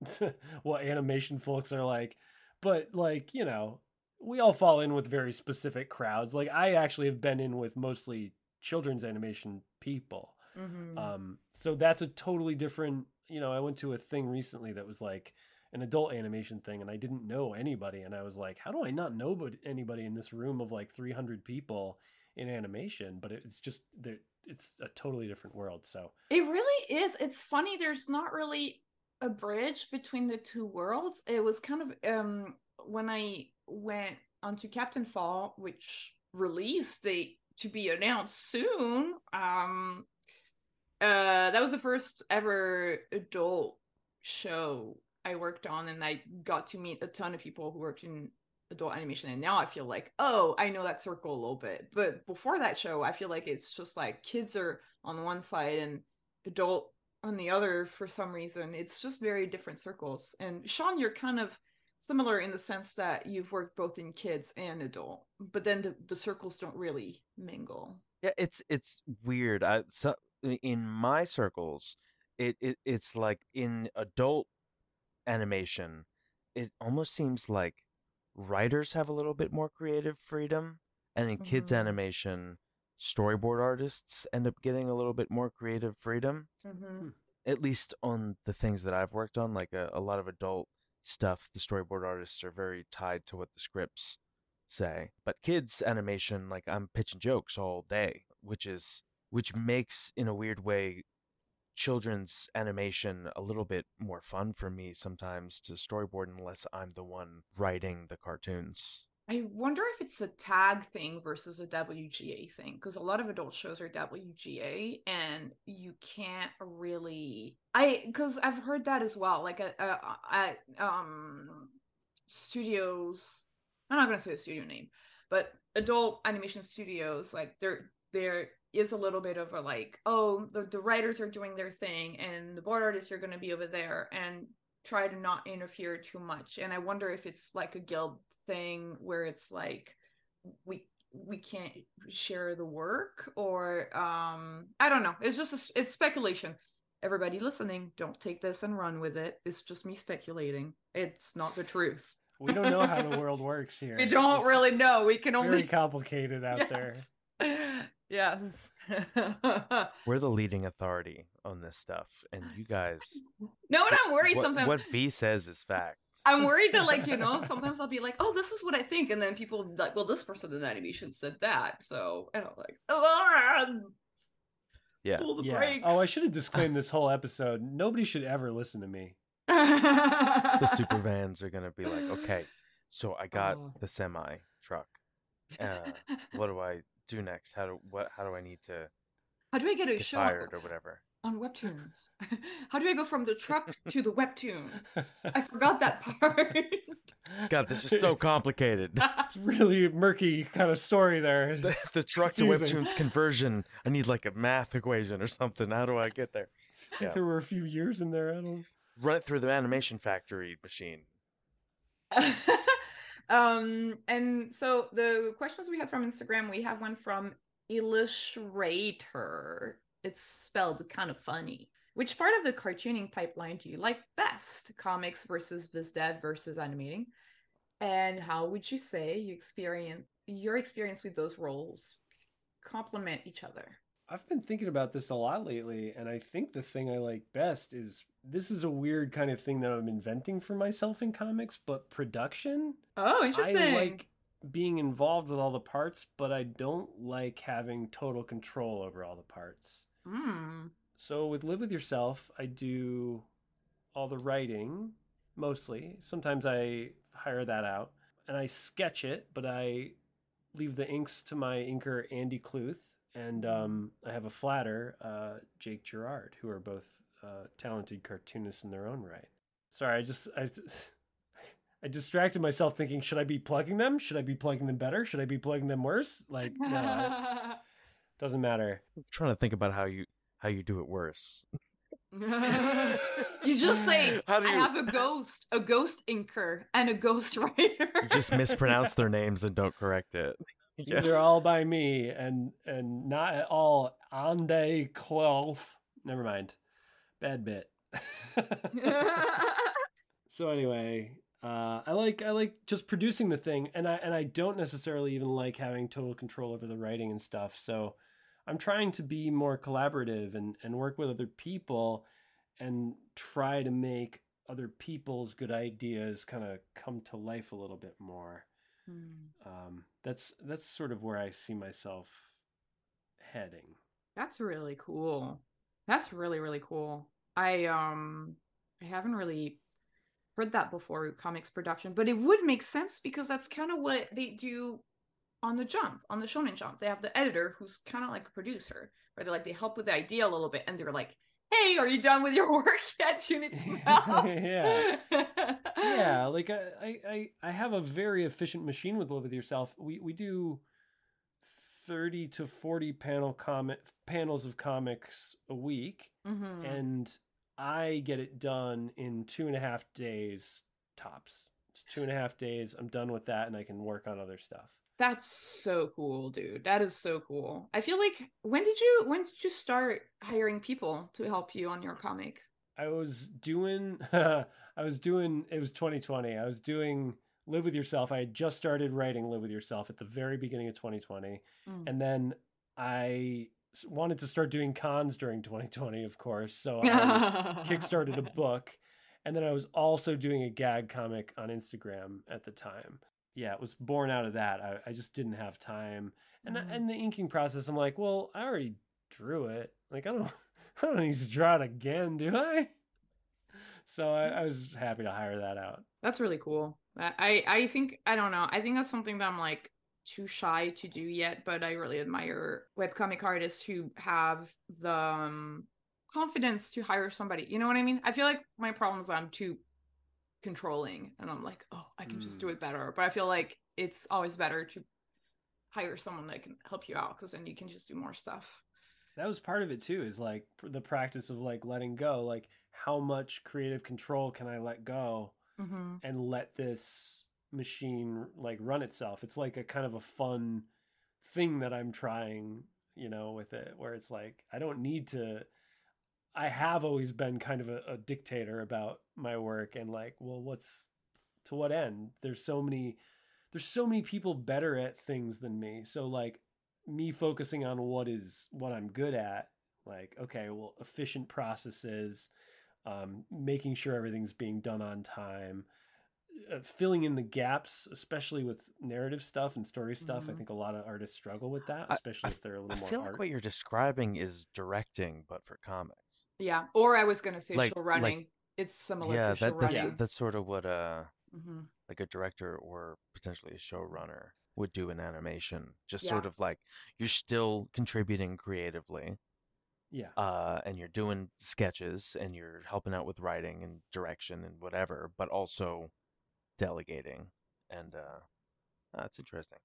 what animation folks are like, but like you know, we all fall in with very specific crowds. Like I actually have been in with mostly children's animation people. Mm-hmm. Um, so that's a totally different. You know, I went to a thing recently that was like an adult animation thing, and I didn't know anybody, and I was like, how do I not know but- anybody in this room of like 300 people in animation? But it's just there. It's a totally different world. So It really is. It's funny. There's not really a bridge between the two worlds. It was kind of um when I went onto Captain Fall, which released date to be announced soon. Um, uh, that was the first ever adult show I worked on, and I got to meet a ton of people who worked in adult animation. And now i feel like oh i know that circle a little bit. But before that show i feel like it's just like kids are on one side and adult on the other for some reason. It's just very different circles. And sean you're kind of similar in the sense that you've worked both in kids and adult but then the, the circles don't really mingle Yeah, it's it's weird. I so in my circles, it, it it's like in adult animation, it almost seems like writers have a little bit more creative freedom, and in kids Mhm. animation, storyboard artists end up getting a little bit more creative freedom. mm-hmm. At least on the things that I've worked on, like a, a lot of adult stuff, the storyboard artists are very tied to what the scripts say. But kids animation, like I'm pitching jokes all day, which is which makes in a weird way children's animation a little bit more fun for me sometimes to storyboard unless I'm the one writing the cartoons. I wonder if it's a tag thing versus a WGA thing because a lot of adult shows are WGA and you can't really I because I've heard that as well like at, uh, um studios I'm not gonna say the studio name but adult animation studios like there there is a little bit of a like oh the, the writers are doing their thing and the board artists are gonna be over there and try to not interfere too much and I wonder if it's like a guild thing where it's like we we can't share the work or um i don't know. It's just a, it's speculation. Everybody listening don't take this and run with it. It's just me speculating. It's not the truth. We don't know how the world works here. we don't It's really know. We can only very complicated out there. yes We're the leading authority on this stuff, and you guys, no and i'm worried what, sometimes what V says is fact. I'm worried that, like, you know, sometimes I'll be like, oh, this is what I think. And then people like, well, this person in the animation said that. So, and I'm like, oh, Yeah. pull the Yeah. brakes. Oh, I should have disclaimed this whole episode. Nobody should ever listen to me. the super vans are gonna be like, okay, so I got Oh. the semi truck. Uh, what do I do next? How do what? How do I need to How do I get a get show fired or whatever? on webtoons? How do I go from the truck to the webtoon? I forgot that part. God, this is so complicated. it's really murky kind of story there. the, the truck to webtoons conversion. I need like a math equation or something. How do I get there? yeah. There were a few years in there. I don't. Run it through the animation factory machine. Um, and so the questions we had from Instagram, we have one from Illustrator. It's spelled kind of funny. Which part of the cartooning pipeline do you like best? Comics versus VizDev versus animating? And how would you say you experience your experience with those roles complement each other? I've been thinking about this a lot lately, and I think the thing I like best is this is a weird kind of thing that I'm inventing for myself in comics, but production. Oh, interesting. I like being involved with all the parts, but I don't like having total control over all the parts. Mm. So with Live With Yourself, I do all the writing mostly. Sometimes I hire that out and I sketch it, but I leave the inks to my inker Andy Cluth and um, I have a flatter, uh, Jake Gerard, who are both uh, talented cartoonists in their own right. Sorry, I just I, I distracted myself thinking, should I be plugging them? Should I be plugging them better? Should I be plugging them worse? Like, no, I, doesn't matter. I'm trying to think about how you how you do it worse. you just say How do I have a ghost, a ghost inker, and a ghost writer. You just mispronounce their names and don't correct it. These are all by me, and and not at all Ande Cloth. Never mind, bad bit. so anyway, uh, I like I like just producing the thing, and I and I don't necessarily even like having total control over the writing and stuff. So I'm trying to be more collaborative and and work with other people, and try to make other people's good ideas kind of come to life a little bit more. Um, that's that's sort of where I see myself heading. That's really cool. That's really really cool. I um I haven't really heard that before comics production, but it would make sense because that's kind of what they do on the Jump, on the Shonen Jump. They have the editor who's kind of like a producer, where they like they help with the idea a little bit, and they're like, "Hey, are you done with your work yet, Junitsu?" Yeah. yeah, like I, I, I- have a very efficient machine with Live with Yourself. We we do thirty to forty panel comic panels of comics a week, Mhm. and I get it done in two and a half days tops. It's two and a half days. I'm done with that, and I can work on other stuff. That's so cool, dude. That is so cool. I feel like when did you when did you start hiring people to help you on your comic? I was doing I was doing it was 2020. I was doing Live with Yourself. I had just started writing Live with Yourself at the very beginning of 2020. Mm. And then I wanted to start doing cons during 2020, of course. So I kickstarted a book. And then I was also doing a gag comic on Instagram at the time. Yeah, it was born out of that. I, I just didn't have time. And Mhm. and the inking process, I'm like, well, I already drew it. Like I don't I don't need to draw it again, do I? So I, I was happy to hire that out. That's really cool. I I I think I don't know. I think that's something that I'm like too shy to do yet, but I really admire webcomic artists who have the um, confidence to hire somebody. You know what I mean? I feel like my problem is I'm too controlling and I'm like, "Oh, I can just do Mm. it better." But I feel like it's always better to hire someone that can help you out cuz then you can just do more stuff. that was part of it too is like the practice of like letting go like how much creative control can i let go Mhm. and let this machine like run itself it's like a kind of a fun thing that i'm trying you know with it where it's like i don't need to i have always been kind of a, a dictator about my work and like well what's to what end? There's so many there's so many people better at things than me. So like me focusing on what is what i'm good at like okay well efficient processes um, making sure everything's being done on time uh, filling in the gaps especially with narrative stuff and story stuff i Mhm. think a lot of artists struggle with that especially I if they're a little more I feel like what you're describing is directing, but for comics. Yeah. Or I was going to say Like- show like- running. it's similar yeah, to show that, that's running. that's sort of what uh hmm like a director or potentially a showrunner would do in animation. Just Yeah. sort of like you're still contributing creatively, yeah uh, and you're doing sketches and you're helping out with writing and direction and whatever, but also delegating. And uh, that's interesting.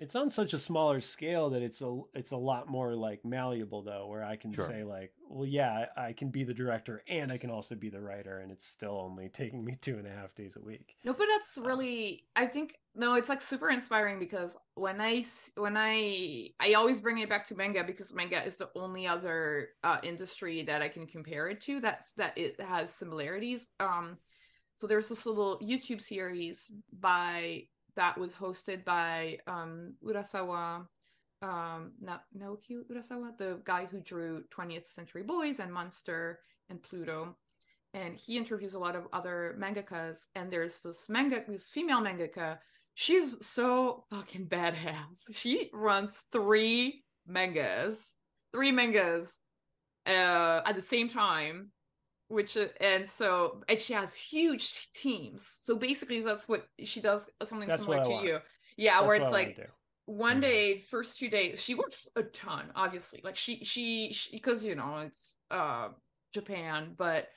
it's on such a smaller scale that it's a it's a lot more like malleable though where i can Sure. say like well yeah I, I can be the director and i can also be the writer and it's still only taking me two and a half days a week No, but that's really I think no, it's like super inspiring because when I when I I always bring it back to manga because manga is the only other uh, industry that I can compare it to that's that it has similarities. Um, so there's this little YouTube series by that was hosted by um Urasawa, um Na- Naoki Urasawa, the guy who drew 20th Century Boys and Monster and Pluto. And he interviews a lot of other mangakas. And there's this manga, this female mangaka. She's so fucking badass. She runs three mangas, three mangas uh, at the same time which uh, and so and she has huge teams. So basically that's what she does something That's similar to want. you. Yeah That's where it's like one Mhm. day first two days she works a ton obviously. Like she she because you know it's uh japan but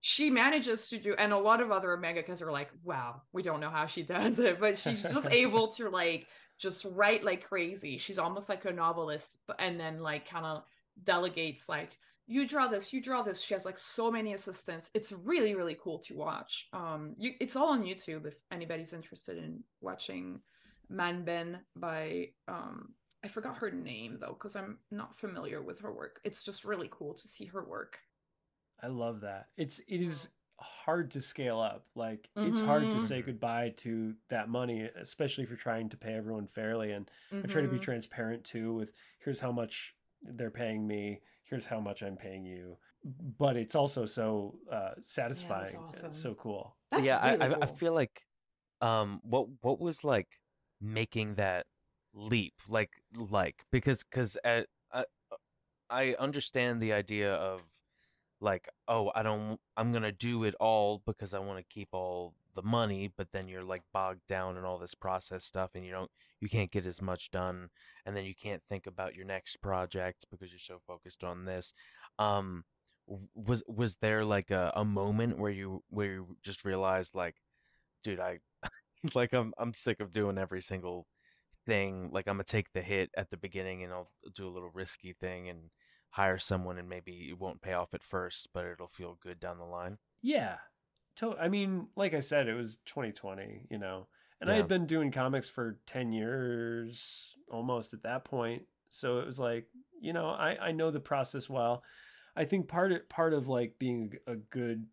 she manages to do and a lot of other mangakas are like wow we don't know how she does it but she's just able to like just write like crazy. She's almost like a novelist and then like kind of delegates like you draw this you draw this she has like so many assistants it's really really cool to watch um you it's all on youtube if anybody's interested in watching manben by um i forgot her name though because i'm not familiar with her work it's just really cool to see her work I love that. It's it is hard to scale up. Like it's hard to Mhm. say goodbye to that money, especially if you're trying to pay everyone fairly. And I try to be Mhm. transparent too with here's how much they're paying me, here's how much I'm paying you. But it's also so uh, satisfying. awesome. It's so cool. That's yeah, really I, I I feel like um what what was like making that leap like like because because I I understand the idea of like oh I don't I'm gonna do it all because I want to keep all the money but then you're like bogged down in all this process stuff and you don't you can't get as much done and then you can't think about your next project because you're so focused on this um was was there like a, a moment where you where you just realized like dude i like i'm i'm sick of doing every single thing like i'm gonna take the hit at the beginning and i'll do a little risky thing and hire someone and maybe it won't pay off at first but it'll feel good down the line Yeah. To- I mean, like I said, it was 2020, you know, and I had been doing comics for 10 years almost at that point. So it was like, you know, I, I know the process well. I think part of, part of like being a good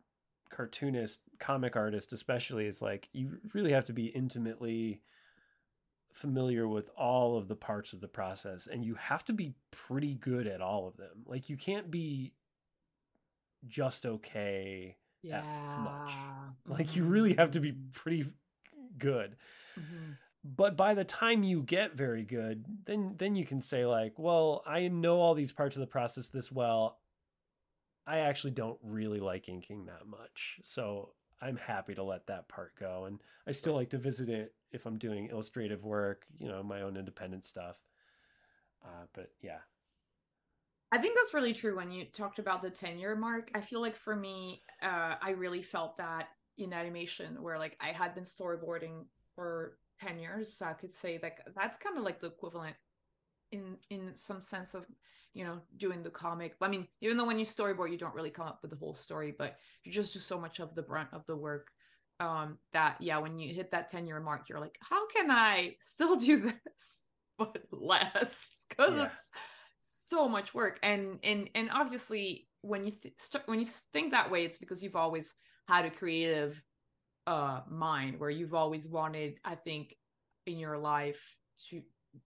cartoonist, comic artist, especially, is like you really have to be intimately familiar with all of the parts of the process and you have to be pretty good at all of them. Like you can't be just okay that much. Like you Mhm. really have to be pretty good. Mhm. But by the time you get very good, then then you can say like, well, I know all these parts of the process this well. I actually don't really like inking that much. So I'm happy to let that part go. And I still like to visit it if I'm doing illustrative work, you know, my own independent stuff. Uh, but yeah. I think that's really true when you talked about the 10 year mark. I feel like for me, uh, I really felt that in animation where like I had been storyboarding for 10 years. So I could say like that's kind of like the equivalent in in some sense of you know doing the comic i mean even though when you storyboard you don't really come up with the whole story but you just do so much of the brunt of the work um that yeah when you hit that 10 year mark you're like how can i still do this but less because Yeah. it's so much work. And and and obviously when you th- start when you think that way it's because you've always had a creative uh mind where you've always wanted i think in your life to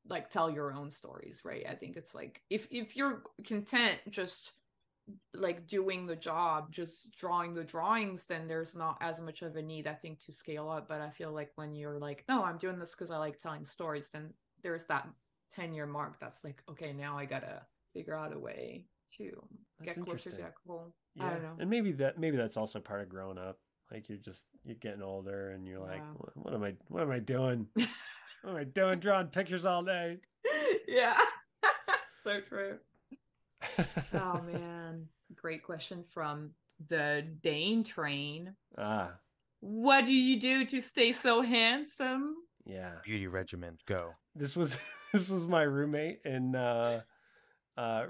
like tell your own stories right? I think it's like if if you're content just like doing the job just drawing the drawings then there's not as much of a need i think to scale up. But i feel like when you're like no i'm doing this because i like telling stories then there's that 10 year mark that's like okay now i gotta figure out a way to That's get closer to interesting. that goal Yeah. i don't know And maybe that maybe that's also part of growing up. Like you're just you're getting older and you're like, Yeah. what, what am I what am I doing? what am I doing drawing pictures all day? yeah so true oh man great question from the dane train ah, what do you do to stay so handsome yeah. beauty regimen go This was this was my roommate and uh uh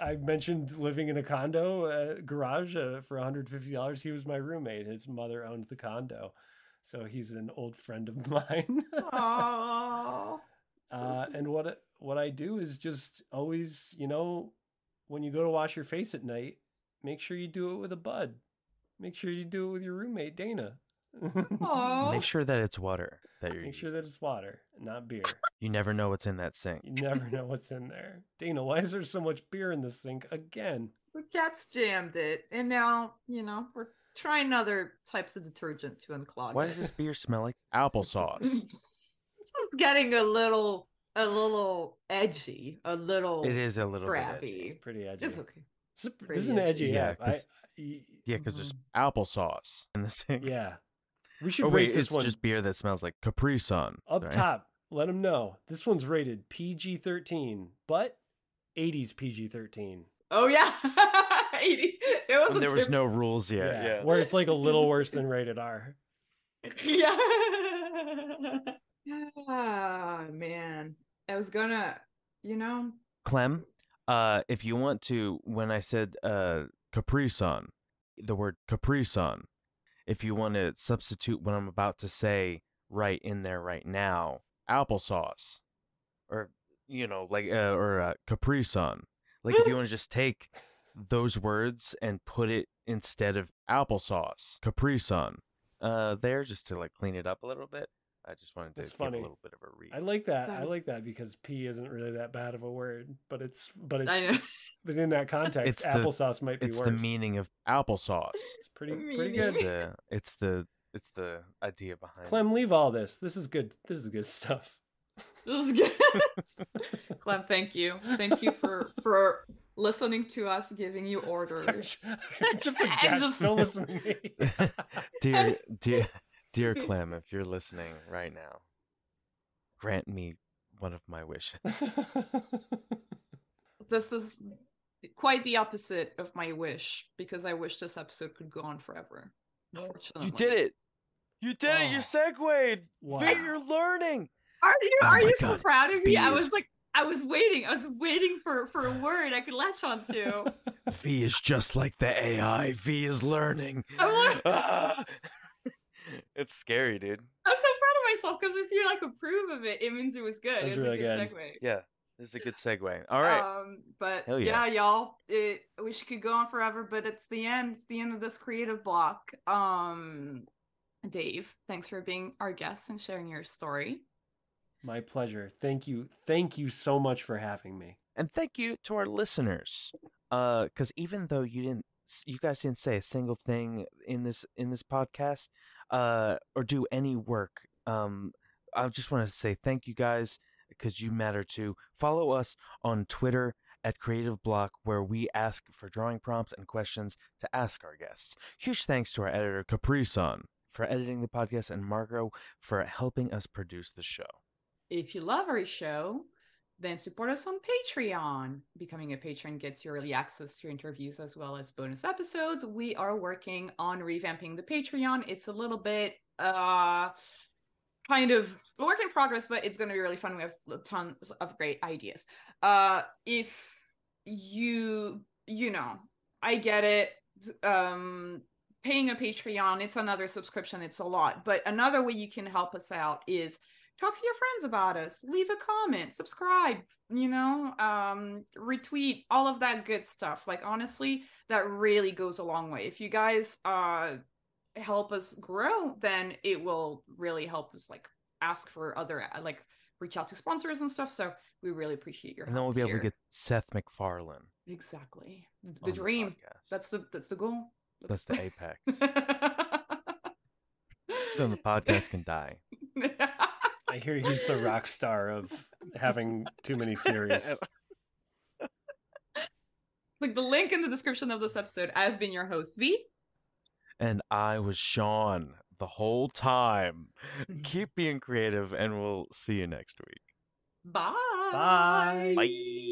I mentioned living in a condo uh, garage uh, for $150. He was my roommate. His mother owned the condo. So he's an old friend of mine. oh Uh, and what what I do is just always, you know, when you go to wash your face at night, make sure you do it with a bud. Make sure you do it with your roommate Dana. Aw. make sure that it's water that you're make sure using. that it's water. not beer. You never know what's in that sink. You never know what's in there. Dana, why is there so much beer in the sink again? The cats jammed it, and now you know we're trying other types of detergent to unclog. It. Why it. does this beer smell like applesauce? this is getting a little, a little edgy, a little. It is a little bit edgy. scrappy. It's pretty edgy. It's okay. This is, a- pretty this is an edgy edgy. Yeah, app. I- Yeah, because there's Mm-hmm. applesauce in the sink. yeah. We should Oh rate wait, this it's one just beer that smells like Capri Sun. up right? top. Let them know this one's rated PG thirteen, but 80s PG thirteen. Oh yeah, 80. There was When there was no rules yet. Yeah. where it's like a little worse than rated R. yeah. ah man, I was gonna, you know, Clem, uh, if you want to, when I said uh, Capri Sun, the word Capri Sun, if you want to substitute what I'm about to say right in there right now, applesauce, or you know, like uh, or uh, Capri Sun, like if you want to just take those words and put it instead of applesauce, Capri Sun, uh, there just to like clean it up a little bit. I just wanted to That's give funny. a little bit of a read. I like that. I like that because P isn't really that bad of a word, but it's but it's I know. But in that context, It's the- applesauce might be it's worse. the meaning of applesauce. It's pretty pretty meaning. it's good. the it's the it's the idea behind Clem, leave all this. This is good. This is good stuff. This is good. Clem, thank you. Thank you for for listening to us giving you I'm orders. just, I'm just a guest. just- Don't listen to me. dear dear dear Clem, if you're listening right now, grant me one of my wishes. This is quite the opposite of my wish because I wish this episode could go on forever. Unfortunately. You did it. You did it. Oh. You segued. Wow. V, you're learning. Are you Oh are my you so proud of me? I was like I was waiting. I was waiting for for a word I could latch onto. V is just like the AI. V is learning. I'm like- Ah. it's scary, dude. I'm so proud of myself because if you like approve of it, it means it was good. That was it was really a good, good. segue. Yeah, this is a good segue. All right. Um, but yeah. yeah. y'all, it, I wish it could go on forever, but it's the end. It's the end of this creative block. Um, Dave, thanks for being our guest and sharing your story. My pleasure. Thank you. Thank you so much for having me. and thank you to our listeners uh because even though you didn't you guys didn't say a single thing in this in this podcast uh or do any work um i just want to say thank you guys because you matter too follow us on twitter at creative block where we ask for drawing prompts and questions to ask our guests huge thanks to our editor capri sun for editing the podcast and marco for helping us produce the show If you love our show, then support us on Patreon. Becoming a patron gets you early access to interviews as well as bonus episodes. We are working on revamping the Patreon. It's a little bit uh kind of a work in progress, but it's going to be really fun. We have tons of great ideas. Uh if you you know, I get it. Um paying a Patreon, it's another subscription, it's a lot. But another way you can help us out is talk to your friends about us leave a comment subscribe you know um retweet all of that good stuff like honestly that really goes a long way if you guys uh help us grow then it will really help us like ask for other like reach out to sponsors and stuff so we really appreciate your and then we'll be able to get seth macfarlane exactly the dream podcast. that's the that's the goal That's the apex. then the podcast can die. I hear he's the rock star of having too many series. like the link in the description of this episode i've been your host v And I was Sean the whole time. Mm-hmm. Keep being creative, and we'll see you next week. bye Bye. Bye.